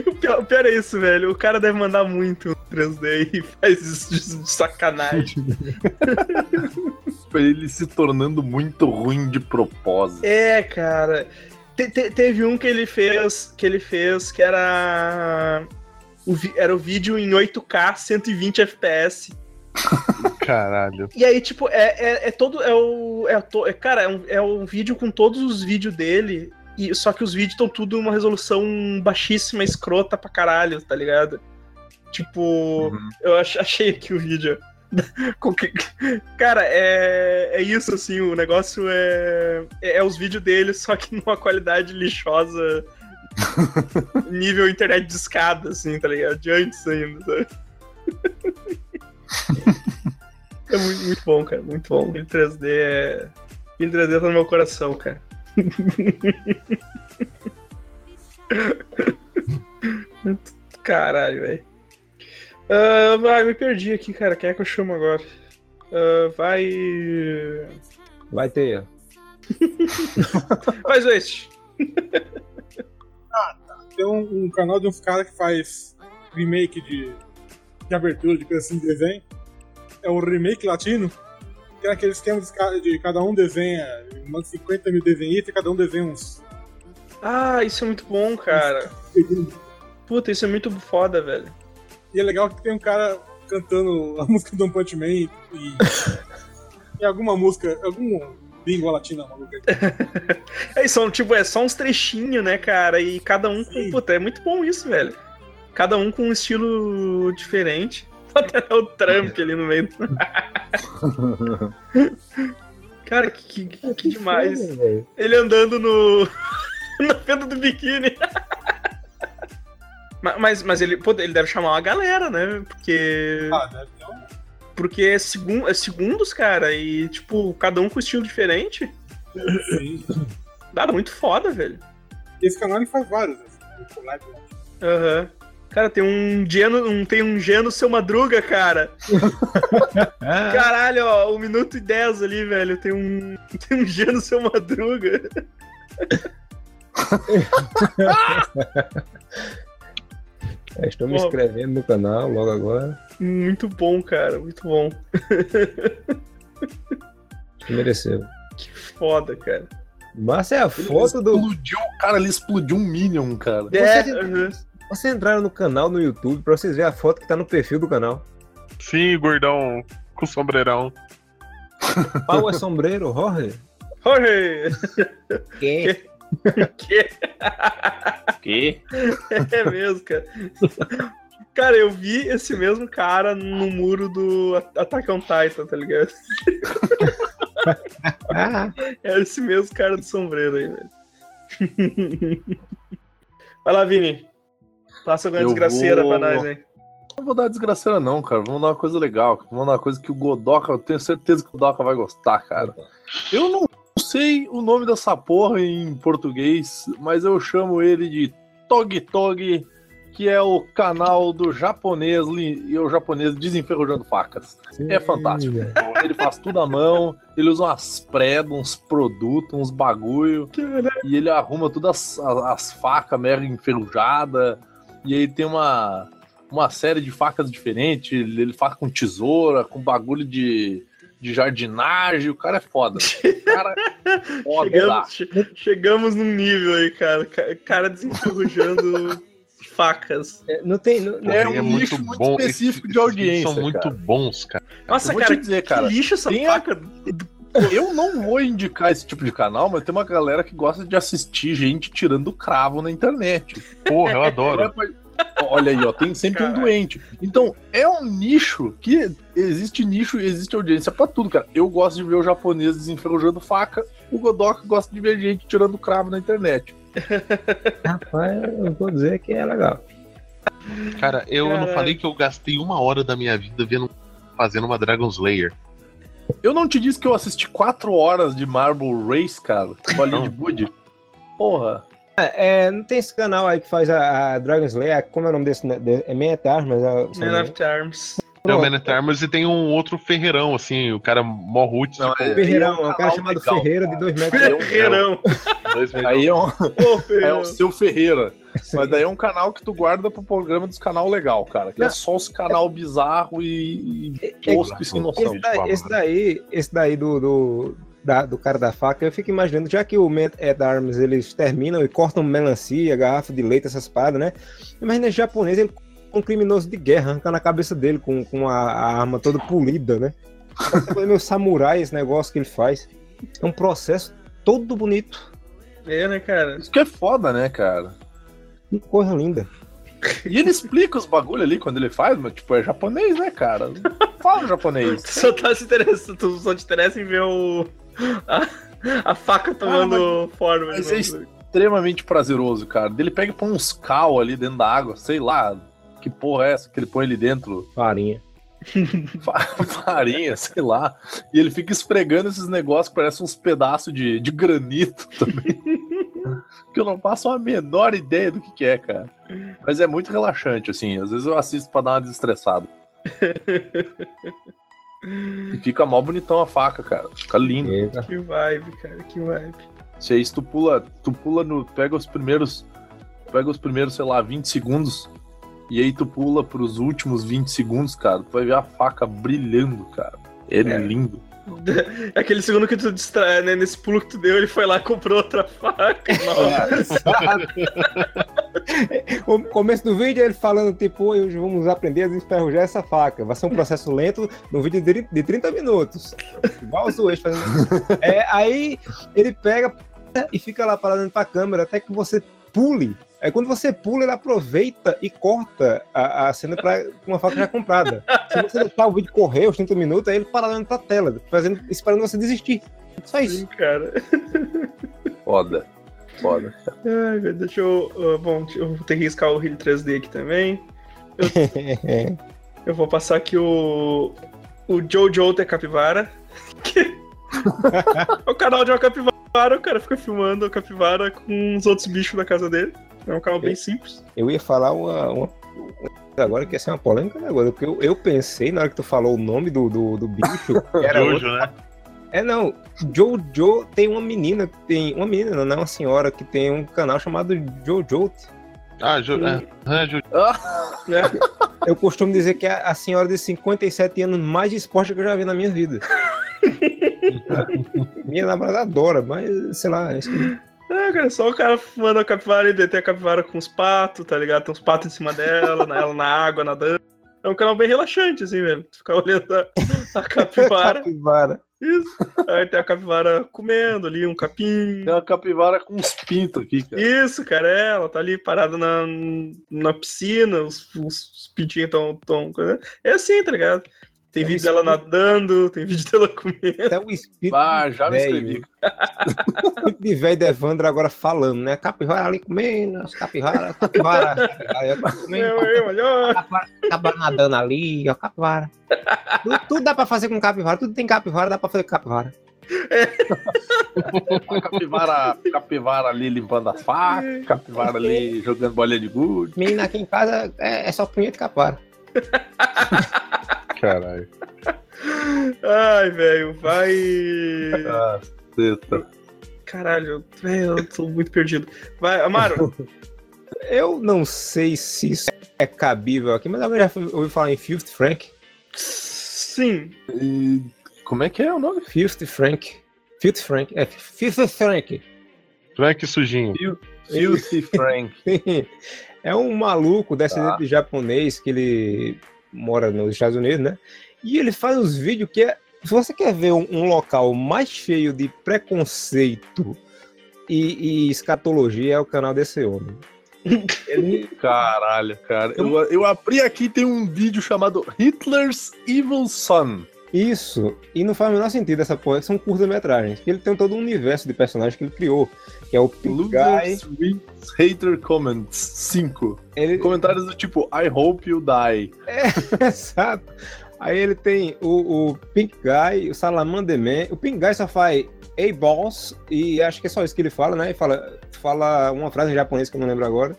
O pior, o pior é isso, velho. O cara deve mandar muito no 3D e faz isso de, de sacanagem. Ele se tornando muito ruim de propósito. É, cara. Te- te- teve um que ele fez que ele fez que era o, vi- era o vídeo em 8K 120 FPS. Caralho. E aí, tipo, é, é, é todo. É o. É, to- é, cara, é um, é um vídeo com todos os vídeos dele. E, só que os vídeos estão tudo uma resolução baixíssima, escrota pra caralho, tá ligado? Tipo, Uhum. eu ach- achei aqui o vídeo. Cara, é, é isso, assim, o negócio é, é, é os vídeos dele, só que numa qualidade lixosa, nível internet de escada, assim, tá ligado? De antes ainda, sabe? É muito, muito bom, cara, muito bom. Filho 3D é. Filho 3D tá no meu coração, cara. Caralho, velho. Ah, vai, me perdi aqui, cara. Quem é que eu chamo agora? Ah, vai. Vai ter. Vai, Zoeste. Tem um, um canal de uns caras que faz remake de, de abertura de coisa assim de desenho. É o remake latino. Tem aquele esquema de, ca- de cada um desenha, manda 50 mil desenhistas e cada um desenha uns Ah, isso é muito bom, cara. Puta, isso é muito foda, velho. E é legal que tem um cara cantando a música do One Punch Man e, e alguma música, algum língua latina maluca. É, são, tipo, é só uns trechinhos, né, cara? E cada um com. Sim. Puta, é muito bom isso, velho. Cada um com um estilo diferente. Até o Trump ali no meio. Cara, que, que, que demais. velho. Ele andando no. na venda do biquíni. Ma- mas, mas ele, pô, ele deve chamar uma galera, né? Porque. Ah, deve ter um. Porque é, segun, é segundos, cara. E, tipo, cada um com estilo diferente. Sim. Dá muito foda, velho. Esse canal ele faz vários. Assim, né? Aham. Cara, tem um Geno, um, tem um Geno seu Madruga, cara. Caralho, ó, um minuto e dez ali, velho. Tem um, tem um Geno seu Madruga. é, estou me inscrevendo no canal logo agora. Muito bom, cara, muito bom. Acho que mereceu. Que foda, cara. Mas é a foto do. Explodiu, cara, ele explodiu um Minion, cara. É, Você- uhum. Vocês entraram no canal no YouTube pra vocês verem a foto que tá no perfil do canal. Sim, gordão com sombreirão. Pau é sombreiro, Jorge? Jorge! Que? Que? Que? É mesmo, cara. Cara, eu vi esse mesmo cara no muro do Attack on Titan, tá ligado? Ah, É esse mesmo cara do sombreiro aí, velho. Vai lá, Vini. Passa alguma Eu desgraceira vou- pra nós, hein? Não vou dar desgraceira, não, cara. Vamos dar uma coisa legal. Vamos dar uma coisa que o Godoka, eu tenho certeza que o Godoka vai gostar, cara. Eu não sei o nome dessa porra em português, mas eu chamo ele de Tog Tog, que é o canal do japonês e o japonês desenferrujando facas. É fantástico. Ele faz tudo à mão, ele usa umas predas, uns produtos, uns bagulho, e ele arruma todas as, as facas mega enferrujadas, e aí tem uma, uma série de facas diferentes, ele ele faz com tesoura, com bagulho de, de jardinagem, o cara é foda. O cara é foda. Chegamos, che- chegamos num nível aí, cara. Ca- Cara desenferrujando facas. É, Não tem. Não, É não- um nicho muito específico de esses audiência, São muito cara. bons, cara. Nossa, cara, te dizer, que cara, lixo essa tem a- faca. Eu não vou indicar esse tipo de canal, mas tem uma galera que gosta de assistir gente tirando cravo na internet. Porra, eu adoro. Olha aí, ó, tem sempre um doente. Então, é um nicho que existe nicho e existe audiência pra tudo, cara. Eu gosto de ver o japonês desenferrujando faca, o Godoka gosta de ver gente tirando cravo na internet. Rapaz, eu vou dizer que é legal. Cara, eu não falei que eu gastei uma hora da minha vida vendo fazendo uma Dragon Slayer. Eu não te disse que eu assisti quatro horas de Marble Race, cara, bolinha de Bud. Porra. É, não tem esse canal aí que faz a, a Dragon Slayer, como é o nome desse? De- É Man at Arms, é- Man of Arms. É o Pronto. Man at Arms e tem um outro ferreirão, assim, o cara morrute, Não, tipo, é- Ferreirão, é um cara chamado legal, Ferreira de. 2 metros. Ferreirão. dois. Aí é, um- é seu Ferreira. Mas daí é um canal que tu guarda pro programa dos canal legal, cara. Que é só os canal bizarro e, e tosco e sem noção. Esse daí, esse daí, esse daí do, do, da- do cara da faca, eu fico imaginando, já que o Man at Arms eles terminam e cortam melancia, garrafa de leite, essas paradas, né? Imagina esse japonês, ele um criminoso de guerra, arrancando a cabeça dele com, com a, a arma toda polida, né? Parece meio samurai esse negócio que ele faz. É um processo todo bonito. É, né, cara? Isso que é foda, né, cara? Que coisa linda. E ele explica os bagulho ali quando ele faz, mas tipo, é japonês, né, cara? Fala japonês. Tu só tá se interessando, tu só te interessa em ver o. A, a faca tomando forma. mas de é. Extremamente prazeroso, cara. Ele pega e põe uns cal ali dentro da água, sei lá. Que porra é essa que ele põe ali dentro? Farinha. Fa- Farinha, sei lá. E ele fica esfregando esses negócios que parecem uns pedaços de, de granito também. que eu não faço a menor ideia do que, que é, cara. Mas é muito relaxante, assim. Às vezes eu assisto pra dar uma desestressada. E fica mó bonitão a faca, cara. Fica lindo. Eita. Que vibe, cara, que vibe. Se aí tu pula, tu pula no. Pega os primeiros. Pega os primeiros, sei lá, 20 segundos. E aí tu pula pros últimos 20 segundos, cara. Tu vai ver a faca brilhando, cara. É, É. lindo. Aquele segundo que tu distrai, né? Nesse pulo que tu deu, ele foi lá e comprou outra faca. O começo do vídeo é ele falando, tipo, hoje vamos aprender a desferrujar essa faca. Vai ser um processo lento no vídeo de, de 30 minutos. Igual os dois fazendo. É, aí ele pega e fica lá falando pra câmera até que você pule. Aí quando você pula, ele aproveita e corta a, a cena pra, com uma faca já comprada. Se você deixar o vídeo correr os 30 minutos, aí ele para olhando pra tela, fazendo, esperando você desistir. Só isso. Sim, cara. Foda. Foda. Ai, meu, deixa eu. ah, bom, eu vou ter que riscar o Heal 3D aqui também. Eu vou passar aqui o. O Jojo da Capivara. Que... é o canal de uma capivara, o cara fica filmando a capivara com os outros bichos da casa dele. É um canal bem simples. Eu ia falar uma, uma- Agora que ia ser uma polêmica né, agora, porque eu, eu pensei na hora que tu falou o nome do, do, do bicho, era Jojo, outro. né? É não, Jojo tem uma menina, tem uma menina, não é uma senhora, que tem um canal chamado Jojo. Ah, jo é, é, jo Né? Eu costumo dizer que é a senhora de 57 anos mais de esporte que eu já vi na minha vida. Minha namorada adora, mas sei lá, acho que É, cara, só o cara fumando a capivara e deter a capivara com os patos, tá ligado? Tem uns patos em cima dela, né, ela na água, nadando. É um canal bem relaxante, assim, velho. Tu Ficar olhando a, a capivara. capivara. Isso. Aí tem a capivara comendo ali, um capim. Tem uma capivara com uns pintos aqui, cara. Isso, cara, é, ela tá ali parada na, na piscina, os, os, os pintinhos tão, tão. É assim, tá ligado? Tem É vídeo dela nadando, tem vídeo dela comendo. Até o espírito Ah, já me velho. inscrevi. espírito de velho Evandro agora falando, né? Capivara ali comendo, as capivara, capivara, capivara, eu comendo, Meu, meu, olha, capivara, capivara nadando ali, ó, capivara. Tudo, tudo dá pra fazer com capivara, tudo tem capivara, dá pra fazer com capivara. A capivara, capivara ali limpando as facas, capivara ali jogando bolinha de gude. Menina aqui em casa é, é só punheta e capivara. Caralho. Ai, velho, vai. Ah, teta. Caralho, velho, eu tô muito perdido. Vai, Amaro. Eu não sei se isso é cabível aqui, mas alguém já ouviu falar em Fifth Frank? Sim. E como é que é o nome? Fifth Frank. Fifth Frank. É Fifth Frank. Frank sujinho. Filthy Frank. é um maluco descendente Tá. de japonês que ele mora nos Estados Unidos, né? E ele faz uns vídeos que é. Se você quer ver um, um local mais cheio de preconceito e, e escatologia, é o canal desse homem. Ele, Caralho, cara. Eu, eu abri aqui tem um vídeo chamado Hitler's Evil Son. Isso, e não faz o menor sentido essa porra, são curtas-metragens. Ele tem todo um universo de personagens que ele criou, que é o Pink Guy. Hater Comments 5. Ele, Comentários do tipo I hope you die. Exato. Aí ele tem o, o Pink Guy, o Salamander Man. O Pink Guy só faz A-Balls, e acho que é só isso que ele fala, né? E fala, fala uma frase em japonês que eu não lembro agora.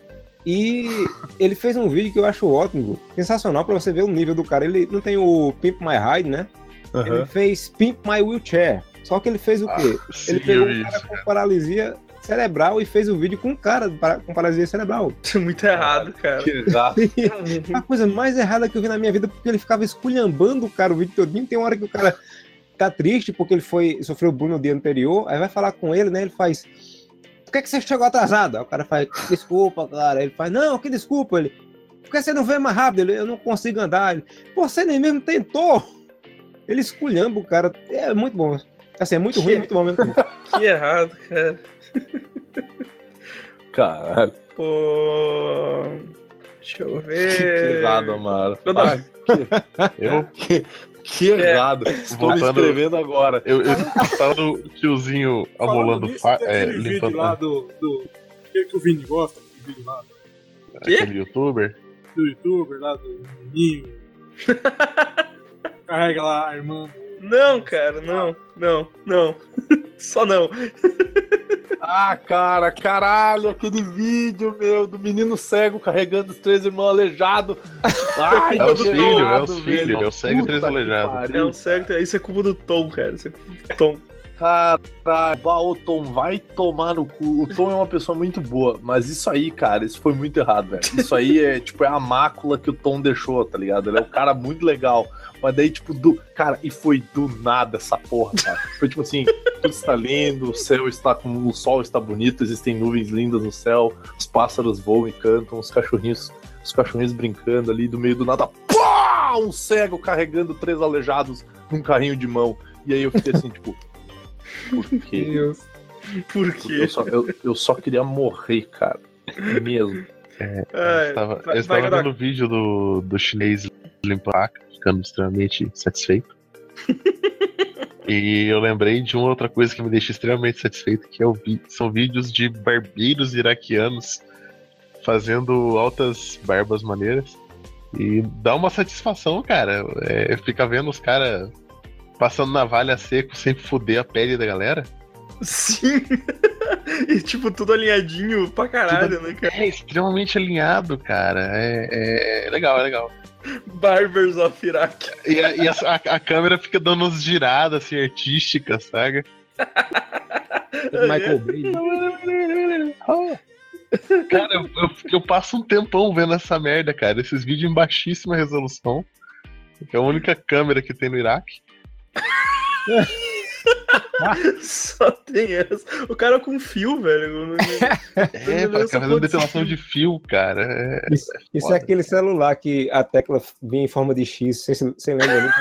E ele fez um vídeo que eu acho ótimo, sensacional pra você ver o nível do cara. Ele não tem o Pimp My Ride, né? Ele fez Pimp My Wheelchair. Só que ele fez o quê? Sim, ele pegou um cara com paralisia cerebral e fez o vídeo com um cara para- com paralisia cerebral. Muito errado, cara. Que gato. A coisa mais errada que eu vi na minha vida, porque ele ficava esculhambando o cara o vídeo todinho. Tem uma hora que o cara tá triste porque ele foi sofreu bullying no dia anterior, aí vai falar com ele, né? Ele faz. Por que, que você chegou atrasado? Aí o cara faz, desculpa, cara. Ele faz, não, que desculpa. Ele, por que você não veio mais rápido? Ele, eu não consigo andar. Ele, você nem mesmo tentou. Ele esculhamba o cara. É muito bom. Assim, é muito ruim, é muito bom mesmo. Que errado, cara. Caralho. Pô. Deixa eu Que ver. errado, Amaro. Eu não- Eu, que, que errado. Estou me inscrevendo agora. eu, eu tava no tiozinho amolando nisso, fa- tem é, aquele vídeo limpando lá do, do. Aquele que o Vini gosta, aquele vídeo lá aquele youtuber. do youtuber, lá do menininho. Carrega lá a irmã. Não, cara, não, não, não. Só não. Ah, cara, caralho, aquele vídeo, meu, do menino cego carregando os três irmãos alejados. Ai, É os que filhos, é filhos, velho. é o cego e três aleijados. É um certo. Isso é culpa do Tom, cara. Isso é culpa do Tom. Caralho, bah, o Tom vai tomar no cu. O Tom é uma pessoa muito boa, mas isso aí, cara, isso foi muito errado, velho. Isso aí é, tipo, é a mácula que o Tom deixou, tá ligado? Ele é um cara muito legal. Mas daí, tipo, do. Cara, e foi do nada essa porra, cara. Foi tipo assim, tudo está lindo, o céu está com. O sol está bonito, existem nuvens lindas no céu, os pássaros voam e cantam, os cachorrinhos, os cachorrinhos brincando ali do meio do nada. Pá! Um cego carregando três aleijados num carrinho de mão. E aí eu fiquei assim, tipo. Por quê? Deus. Por Eu quê? só, eu, eu só queria morrer, cara. Mesmo. Ai, Eu estava, vai- eu estava vendo o vídeo do, do chinês faca, ficando extremamente satisfeito. e eu lembrei de uma outra coisa que me deixa extremamente satisfeito, que é o vi- são vídeos de barbeiros iraquianos fazendo altas barbas maneiras. E dá uma satisfação, cara. É, fica vendo os caras passando navalha seco sem fuder a pele da galera. Sim. e tipo, tudo alinhadinho pra caralho, né, cara? É extremamente alinhado, cara. É, é legal, é legal. Barbers of Iraq. E, a, e a- a- a câmera fica dando umas giradas assim, artísticas, sabe? Michael Bay. Cara, eu, eu, eu passo um tempão vendo essa merda, cara. Esses vídeos em baixíssima resolução. Que é a única câmera que tem no Iraque. Só tem essa. O cara com fio, velho. É, lança ficar fazendo depilação fio. de fio, cara. É, Isso, isso é aquele celular que a tecla vinha em forma de X, você, lembra? Né?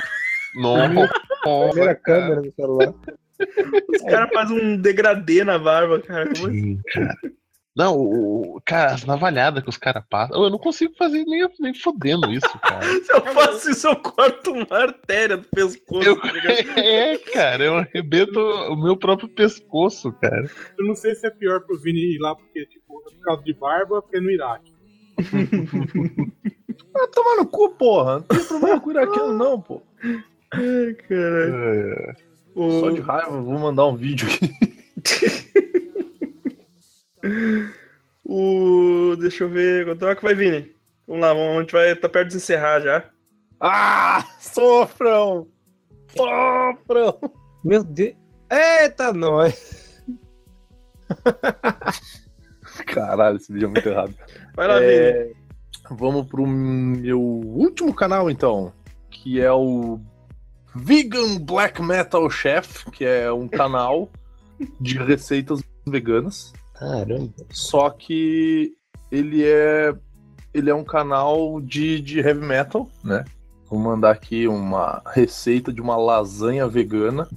Nossa, A primeira câmera do celular. Os caras fazem um degradê na barba, cara. Como assim? Sim, cara. Não, o, o- cara, as navalhadas que os caras passam. Eu não consigo fazer nem, nem fodendo isso, cara. Se eu faço isso, eu corto uma artéria do pescoço, Eu- tá ligado? É, cara, eu arrebento o meu próprio pescoço, cara. Eu não sei se é pior pro Vini ir lá porque, tipo, é por causa de barba, porque é no Iraque. Ah, toma no cu, porra. Não tem problema com iraquiano, não, pô. Ai, caralho. É, O- Só de raiva, vou mandar um vídeo aqui. O. Deixa eu ver. Quanto é que vai, Vini? Vamos lá, vamos, a gente vai. Tá perto de encerrar já. Ah, sofram! Sofram! Meu Deus. Eita, nós. Caralho, esse vídeo é muito errado. Vai lá, Vini. É, vamos pro meu último canal, então, que é o Vegan Black Metal Chef, que é um canal de receitas veganas. Caramba. Só que ele é ele é um canal de, de heavy metal, né? Vou mandar aqui uma receita de uma lasanha vegana.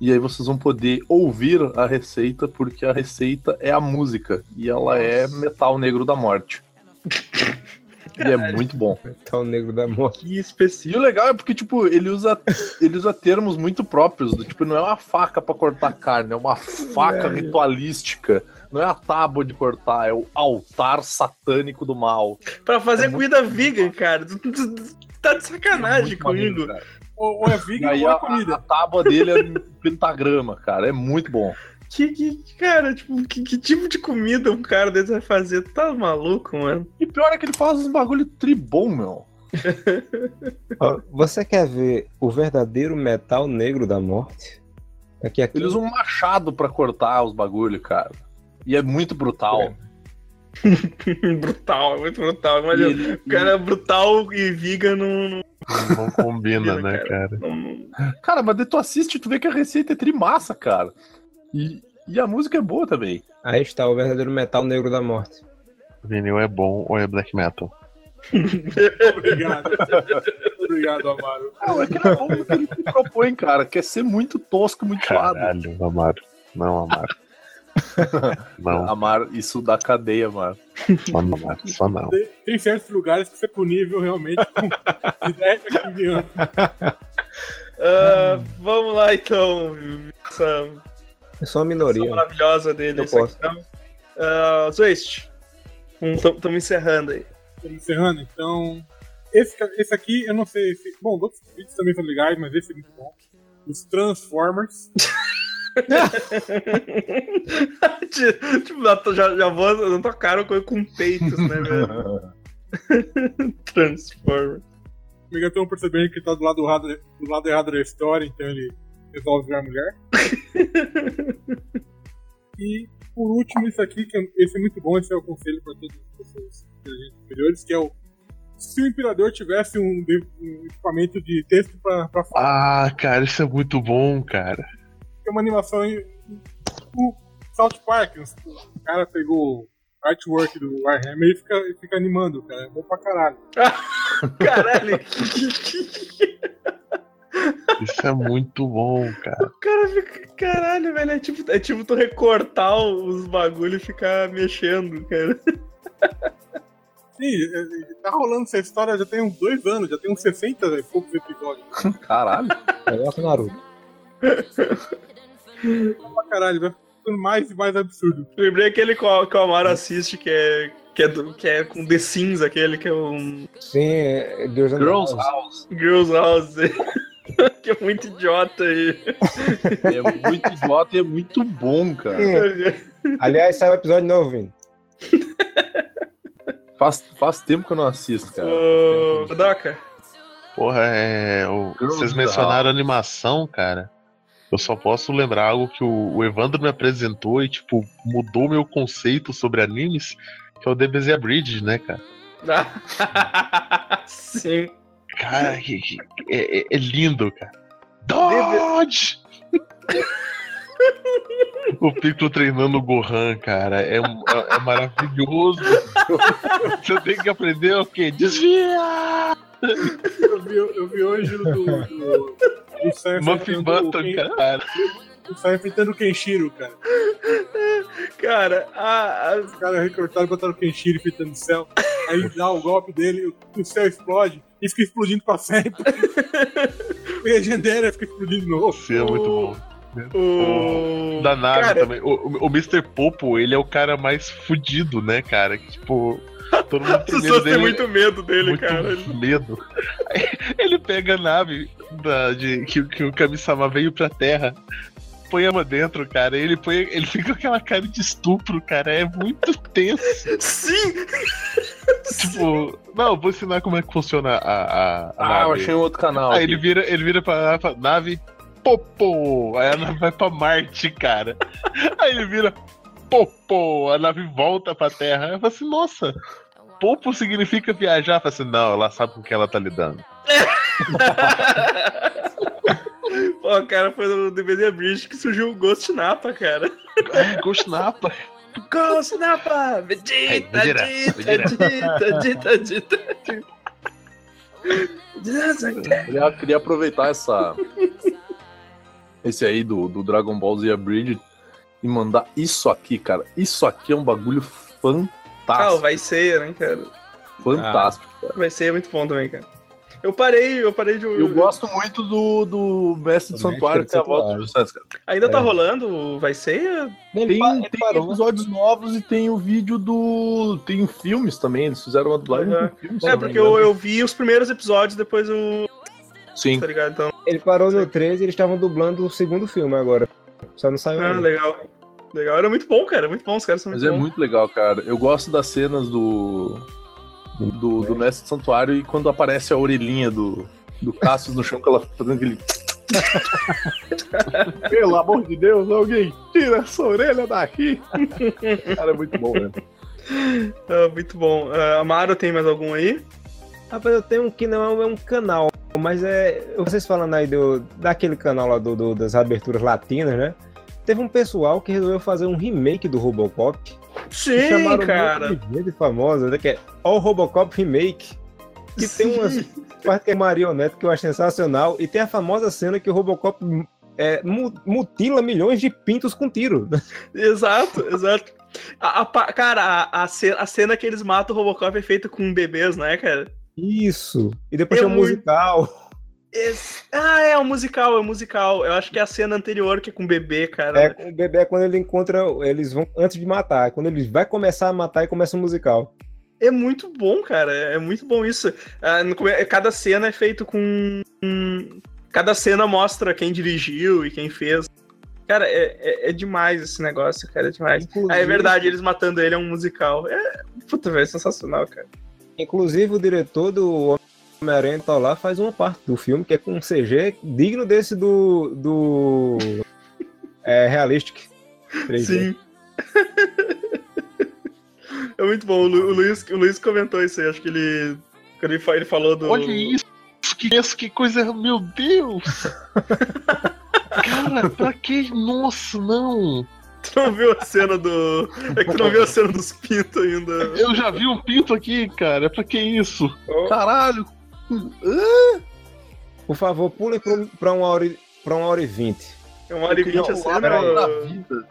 E aí vocês vão poder ouvir a receita, porque a receita é a música. E ela é metal negro da morte. E é muito bom. Tá o negro da morte. Que E específico. o legal é porque, tipo, ele usa, ele usa termos muito próprios. do Tipo, não é uma faca pra cortar carne, é uma faca É. ritualística. Não é a tábua de cortar, é o altar satânico do mal. Pra fazer É comida vegan, cara. Tu, tu- tu tá de sacanagem maneiro, comigo. cara. Ou, ou é E vegan aí ou a, é comida. a tábua dele é em pentagrama, cara. É muito bom. Que, que, cara, tipo, que, que tipo de comida um cara desse vai fazer? Tu Tá maluco, mano? E pior é que ele faz uns bagulho tribom, meu. Você quer ver o verdadeiro metal negro da morte? Aqui, aqui. Ele usa um machado pra cortar os bagulho, cara. E é muito brutal. brutal, é muito brutal. Imagina, ele- o cara é brutal e vegan não. não, não combina, né, cara? não- não- Cara, mas daí tu assiste e tu vê que a receita é trimassa, cara. E, e a música é boa também. Aí está o verdadeiro metal negro da morte. Vinil é bom ou é black metal? Obrigado. Obrigado, Amaro. Não, é que não é bom o que ele se propõe, cara. Quer ser muito tosco, muito. Caralho, Amaro. Não, Amaro. Não, Amar, isso da cadeia, mano. só não, Amaro. Só não. Tem, tem certos lugares que você é punível realmente com de 10 a 15 anos. Ah, vamos lá então. Essa, É só uma minoria. maravilhosa dele. Eu posso. aqui, então. Ah, Zoist. Estamos encerrando aí. Estamos encerrando, então. Esse, esse aqui, eu não sei se. Bom, outros vídeos também são legais, mas esse é muito bom. Os Transformers. tipo, já, já, vou na tua cara com, com peitos, né, velho? Transformer. O Megatron percebendo que tá do lado, errado, do lado errado da história, então ele resolve virar mulher. E por último, isso aqui, que é- esse é muito bom, esse é o conselho para todas as pessoas inteligentes superiores, que é o se o imperador tivesse um, um equipamento de texto para falar, Ah, cara, isso é muito bom, cara. é uma animação em, o South Park, o cara pegou o artwork do Warhammer e fica, e fica animando, cara, é bom pra caralho. Caralho, Isso é muito bom, cara. o cara fica. Caralho, velho. É tipo, é tipo tu recortar os bagulho e ficar mexendo, cara. Sim, é- é- tá rolando essa história já tem uns dois anos, já tem uns 60 e poucos episódios. Caralho. Negócio Naruto. Pra caralho, vai ficando mais e mais absurdo. Lembrei aquele que o, Amaro assiste, que é, que, é do- que é com The Sims, aquele que é um Sim, é Girls and Girls House. House. Girls House. que é muito idiota aí. É muito idiota e é muito bom, cara. Aliás, sai o episódio novo, Vini. Faz, faz tempo que eu não assisto, cara. Ô, Doca, Porra, é. o- Vocês mencionaram animação, cara. Eu só posso lembrar algo que o, o Evandro me apresentou e, tipo, mudou meu conceito sobre animes, que é o DBZ Bridge, né, cara? Sim. Cara, que- que- é, é- é lindo, cara. Dodge! O Piccolo treinando o Gohan, cara, é, é- é maravilhoso. Você tem que aprender o quê? Desvia! Eu vi, eu vi hoje o do, do, do Muffin Button, Ken- cara. o Sam enfrentando o Kenshiro, cara. Cara, a, a- Os caras recortaram, botaram o Kenshiro enfrentando o céu. Aí dá o golpe dele, o céu explode e fica explodindo pra sempre. e a Legendary fica explodindo de novo. Você é muito bom. o. Da nave Cara, também. O, o, o Mr. Popo, ele é o cara mais fudido, né, cara? Que, tipo, todo mundo As tem medo pessoas têm muito medo dele, muito cara. Medo. Ele pega a nave da, de, que, que o Kami-sama veio pra Terra, põe ela dentro, cara. Ele, põe, ele fica com aquela cara de estupro, cara. É muito tenso. Sim! tipo, não, vou ensinar como é que funciona a, a, a Ah, eu nave. achei um outro canal. Aí aqui. ele vira, ele vira pra, pra nave, popô. Aí a nave vai pra Marte, cara. Aí ele vira, popô. A nave volta pra Terra. Eu falo assim, nossa, popo significa viajar. Eu falo assim, não, ela sabe com que ela tá lidando. Pô, cara, foi no DVD Bridge que surgiu o Ghost Napa, cara. É, Ghost Napa. Ghost Napa! Vegeta, Hey, Vegeta, Vegeta, Vegeta, Vegeta, Vegeta. Queria, aproveitar essa. Esse aí do, do Dragon Ball Z Bridge e mandar isso aqui, cara. Isso aqui é um bagulho Ah, fantástico. vai ser, né, cara? fantástico. cara. Vai ser muito bom também, cara. Eu parei, eu parei de. Eu gosto muito do, do Mestre do Santuário, que é a volta do Santos, cara. Ainda tá É. rolando o Vai Ser? Ele, Tem, tem parou. episódios novos e tem o vídeo do. Tem filmes também. Eles fizeram uma dublagem Uhum. filmes. É, porque eu, eu vi os primeiros episódios, depois o. Sim. Tá ligado? Então. Ele parou no 13 e eles estavam dublando o segundo filme agora. Só não saiu Ah, ainda. legal. Legal. Era muito bom, cara. Muito bom, os caras são Mas muito é bons. muito legal, cara. Eu gosto das cenas do. Do, do Mestre do Santuário e quando aparece a orelhinha do, do Cassius no chão, que ela fica fazendo aquele. Pelo amor de Deus, alguém tira essa orelha daqui. Cara, é muito bom, velho. Ah, muito bom. Ah, Amaro, tem mais algum aí? Rapaz, eu tenho um que não é um canal, mas é. Vocês falando aí do, daquele canal lá do, do- das aberturas latinas, né? Teve um pessoal que resolveu fazer um remake do Robocop. Sim, chamaram cara. de famosa, né? Que é All Robocop Remake. Que tem umas partes que é marionete que eu acho sensacional. E tem a famosa cena que o Robocop é, mu- mutila milhões de pintos com tiro. Exato, exato. A, a cara, a, a, ce- a cena que eles matam o Robocop é feita com bebês, né, cara? Isso. E depois É tem um musical. Esse- Ah, é um musical, é um musical. Eu acho que é a cena anterior que é com bebê, cara. É, com o bebê é quando ele encontra. Eles vão antes de matar. Quando ele vai começar a matar e começa o musical. É muito bom, cara. É muito bom isso. Ah, come- Cada cena é feito com. com- Cada cena mostra quem dirigiu e quem fez. Cara, é, é, é demais esse negócio, cara. É demais. Ah, é verdade, eles matando ele é um musical. É. Puta, velho, sensacional, cara. Inclusive, o diretor do Homem-Aranha tá lá faz uma parte do filme que é com um CG digno desse do. do. É, Realistic. 3D. Sim. é muito bom. O, Lu- o Luiz, o Luiz comentou isso aí. Acho que ele. Quando ele, ele falou do. Olha isso, que, isso, que coisa, meu Deus! Cara, pra que? Nossa, não! Tu não viu a cena do. É que tu não viu a cena dos pintos ainda. Eu já vi um pinto aqui, cara, pra que isso? Caralho! Por favor, pulem pro- pra uma hora, e- pra uma hora e vinte. É uma hora e vinte a Não, cena. peraí, da vida.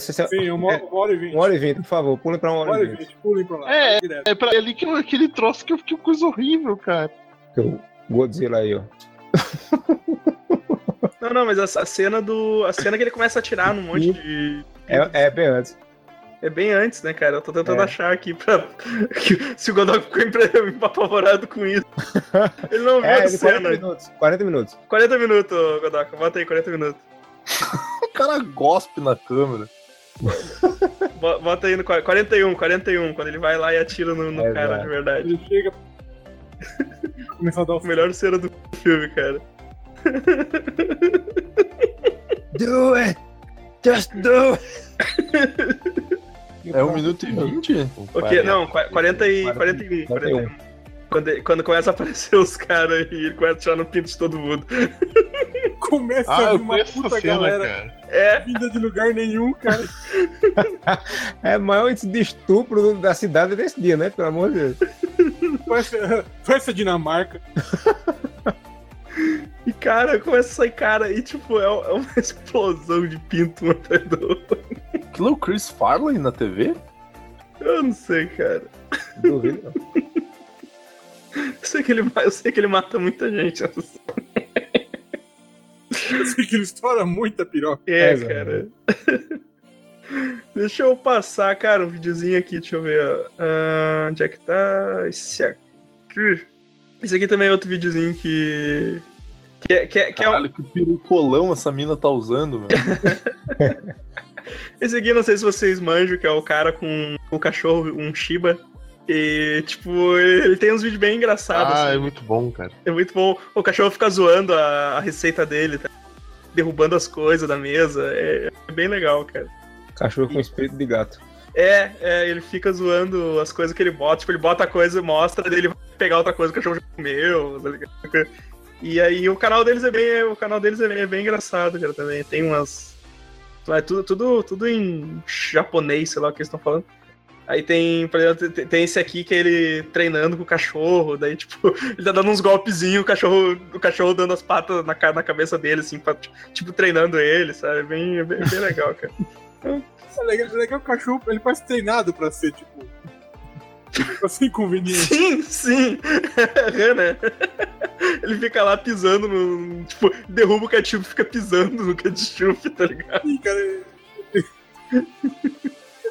Se é, Sim, uma, é, uma hora e vinte. uma hora e vinte, por favor, pulem pra uma Uma hora hora e vinte. pulem pra lá. É, direto. É pra ali que eu- aquele troço que eu fiquei coisa horrível, cara. O Godzilla aí, ó. Não, não, mas a, a cena do. A cena que ele começa a atirar num monte de. É, é bem antes. É bem antes, né, cara? Eu tô tentando É. achar aqui pra. se o Godot ficou apavorado com isso. Ele não viu É, a de 40 cena. minutos. 40 minutos. 40 minutos, Godot. Bota aí, 40 minutos. O cara gospe na câmera. Bo- Bota aí no qua- 41, 41, quando ele vai lá e atira no, no É, cara de verdade. Ele chega. Começa a dar o melhor cena do filme, cara. Do it! Just do it! É um minuto e vinte? Ok, não, qua- 40 e 41. 41. Quando, quando começa a aparecer os caras e ele começa a tirar no pinto de todo mundo. começa Ah, a vir uma puta cena, galera cara. É, vinda de lugar nenhum, cara. É maior índice de estupro da cidade desse dia, né? Pelo amor de Deus. Parece, parece a Dinamarca. e cara, começa a sair cara e tipo, é, é uma explosão de pinto um atrás do outro. Aquilo é o Chris Farley na TV? Eu não sei, cara. Duvido, não. Eu sei que ele, eu sei que ele mata muita gente. Eu sei que ele estoura muita piroca. É, É, cara. Deixa eu passar, cara, um videozinho aqui, deixa eu ver. Ah, onde é que tá? Esse aqui. Esse aqui também é outro videozinho que. Que é, que é, que é um- Caralho, que perucolão essa mina tá usando, meu. Esse aqui, não sei se vocês manjam, que é o cara com o cachorro, um Shiba. E, tipo, ele tem uns vídeos bem engraçados. Ah, assim. é muito bom, cara. É muito bom. O cachorro fica zoando a, a receita dele, tá? derrubando as coisas da mesa. É, é bem legal, cara. Cachorro com espírito de gato. É, é, ele fica zoando as coisas que ele bota. Tipo, ele bota a coisa e mostra, daí ele vai pegar outra coisa que o cachorro já comeu, tá ligado? E aí o canal deles é bem. O canal deles é bem, é bem engraçado, cara, também. Tem umas. É tudo, tudo, tudo em japonês, sei lá o que eles estão falando. Aí tem, por exemplo, tem- esse aqui que é ele treinando com o cachorro, daí, tipo, ele tá dando uns golpezinhos, o cachorro, o cachorro dando as patas na, na cabeça dele, assim, pra, tipo, treinando ele, sabe? É bem, é bem, bem legal, cara. É legal, é legal o cachorro ele parece treinado pra ser, tipo. Assim, conveniente. Sim, sim. É, né? Ele fica lá pisando no. Tipo, derruba o ketchup e fica pisando no ketchup, tá ligado? Ih, cara. Ele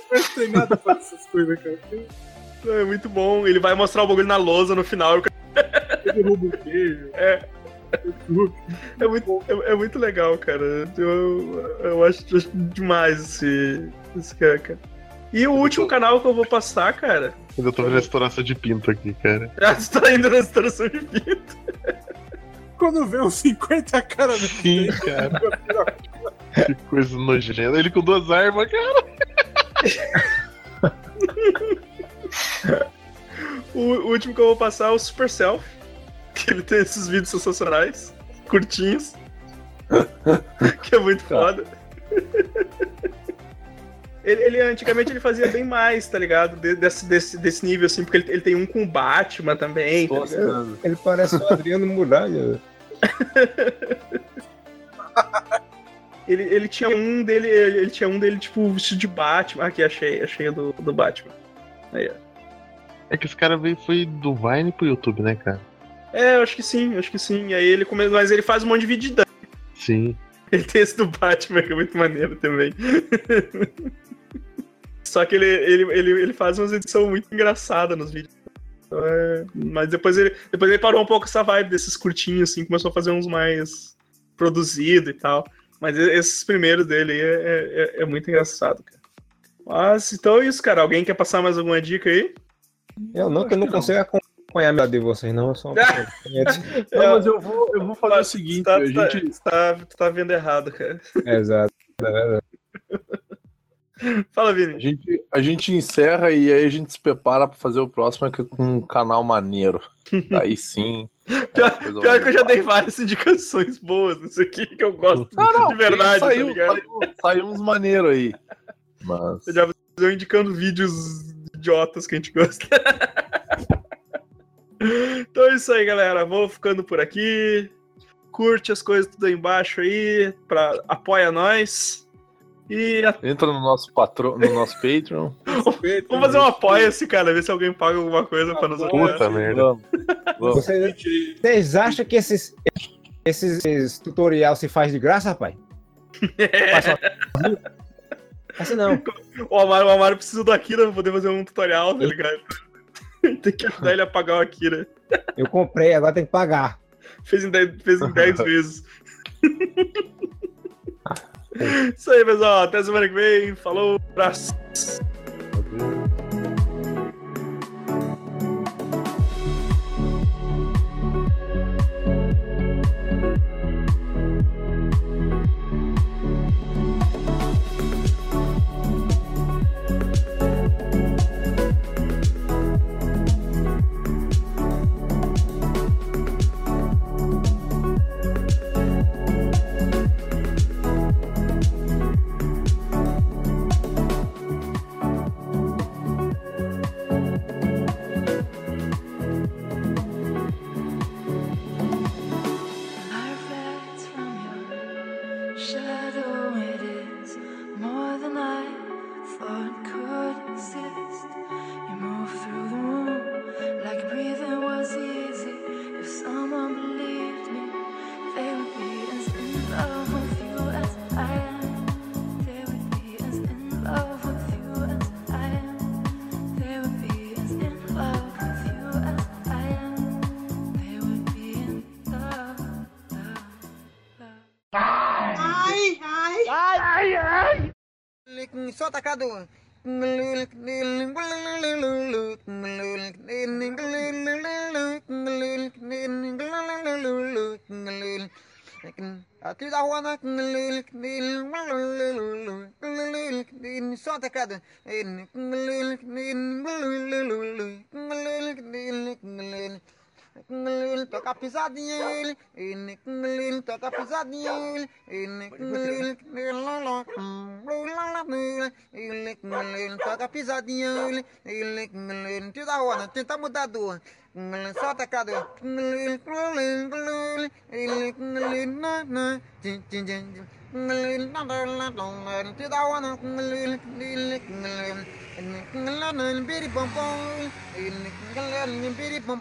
parece treinado pra essas coisas, cara. É muito bom. Ele vai mostrar o bagulho na lousa no final. Ele derruba o queijo. É. É muito, é, é muito legal, cara. Eu, eu acho, acho demais esse, esse cara, cara. E o último canal que eu vou passar, cara. Eu tô vendo a estouração de pinto aqui, cara. Já está indo na instalação de vídeo. Quando vê uns 50 caras no Sim, cara. Que coisa nojenta. Ele com duas armas, cara. O, o último que eu vou passar é o Super Self. Que ele tem esses vídeos sensacionais, curtinhos. que é muito foda. Ele, ele, antigamente ele fazia bem mais, tá ligado? De- Desse, desse, desse nível, assim, porque ele, ele tem um com o Batman também. tá. Ele parece o Adriano Muralha. Ele, ele tinha um dele, ele, ele tinha um dele, tipo, vestido de Batman. Aqui, achei, achei o do, do Batman. Aí, ó. É que esse cara veio foi do Vine pro YouTube, né, cara? É, eu acho que sim, eu acho que sim. Aí ele começa, mas ele faz um monte de vídeo de Sim. Ele tem esse do Batman, que é muito maneiro também. Só que ele, ele, ele, ele faz umas edições muito engraçadas nos vídeos. Então, é, Mas depois ele, depois ele parou um pouco essa vibe desses curtinhos, assim, começou a fazer uns mais produzidos e tal. Mas esses primeiros dele aí é, é, é- é muito engraçado, cara. Mas então é isso, cara. Alguém quer passar mais alguma dica aí? Eu não, que eu não consigo acompanhar a melhor de vocês, não. Eu sou uma. Não, mas eu vou, eu vou fazer o Mas seguinte, tá, a gente... tá, tá, tá vendo errado, cara. É, Exato. É. Fala, A Vini. gente, a gente encerra e aí a gente se prepara pra fazer o próximo aqui com um canal maneiro. Aí sim. Pior, coisa pior que eu já dei várias indicações boas nisso aqui que eu gosto Ah, não, de verdade, saiu, tá saiu, saiu uns maneiros aí. Mas. Eu já eu indicando vídeos idiotas que a gente gosta. então é isso aí, galera. Vou ficando por aqui. Curte as coisas tudo aí embaixo aí, pra, apoia nós. E a- Entra no nosso patrão, no nosso Patreon. Vamos fazer um apoia-se, cara, ver se alguém paga alguma coisa pra nos apoiar. Puta merda. Vocês, vocês acham que esses, esses, esses tutorial se faz de graça, rapaz? Assim não. O Amaro, o Amaro precisa do Akira pra poder fazer um tutorial, tá ligado? Tem que ajudar ele a pagar o Akira. Eu comprei, agora tem que pagar. Fez em 10 fez em 10 vezes. Isso aí, pessoal. Até semana que vem. Falou, abraço. Solta, Cadu. Aqui da rua na Solta, Cadu. Pisadinha ele, ele toca a pisadinha ele, ele ele toca a pisadinha ele, ele tio da rua, tenta mudar a dor. Solta cadê? Tio da rua, biri bom bom, biri bom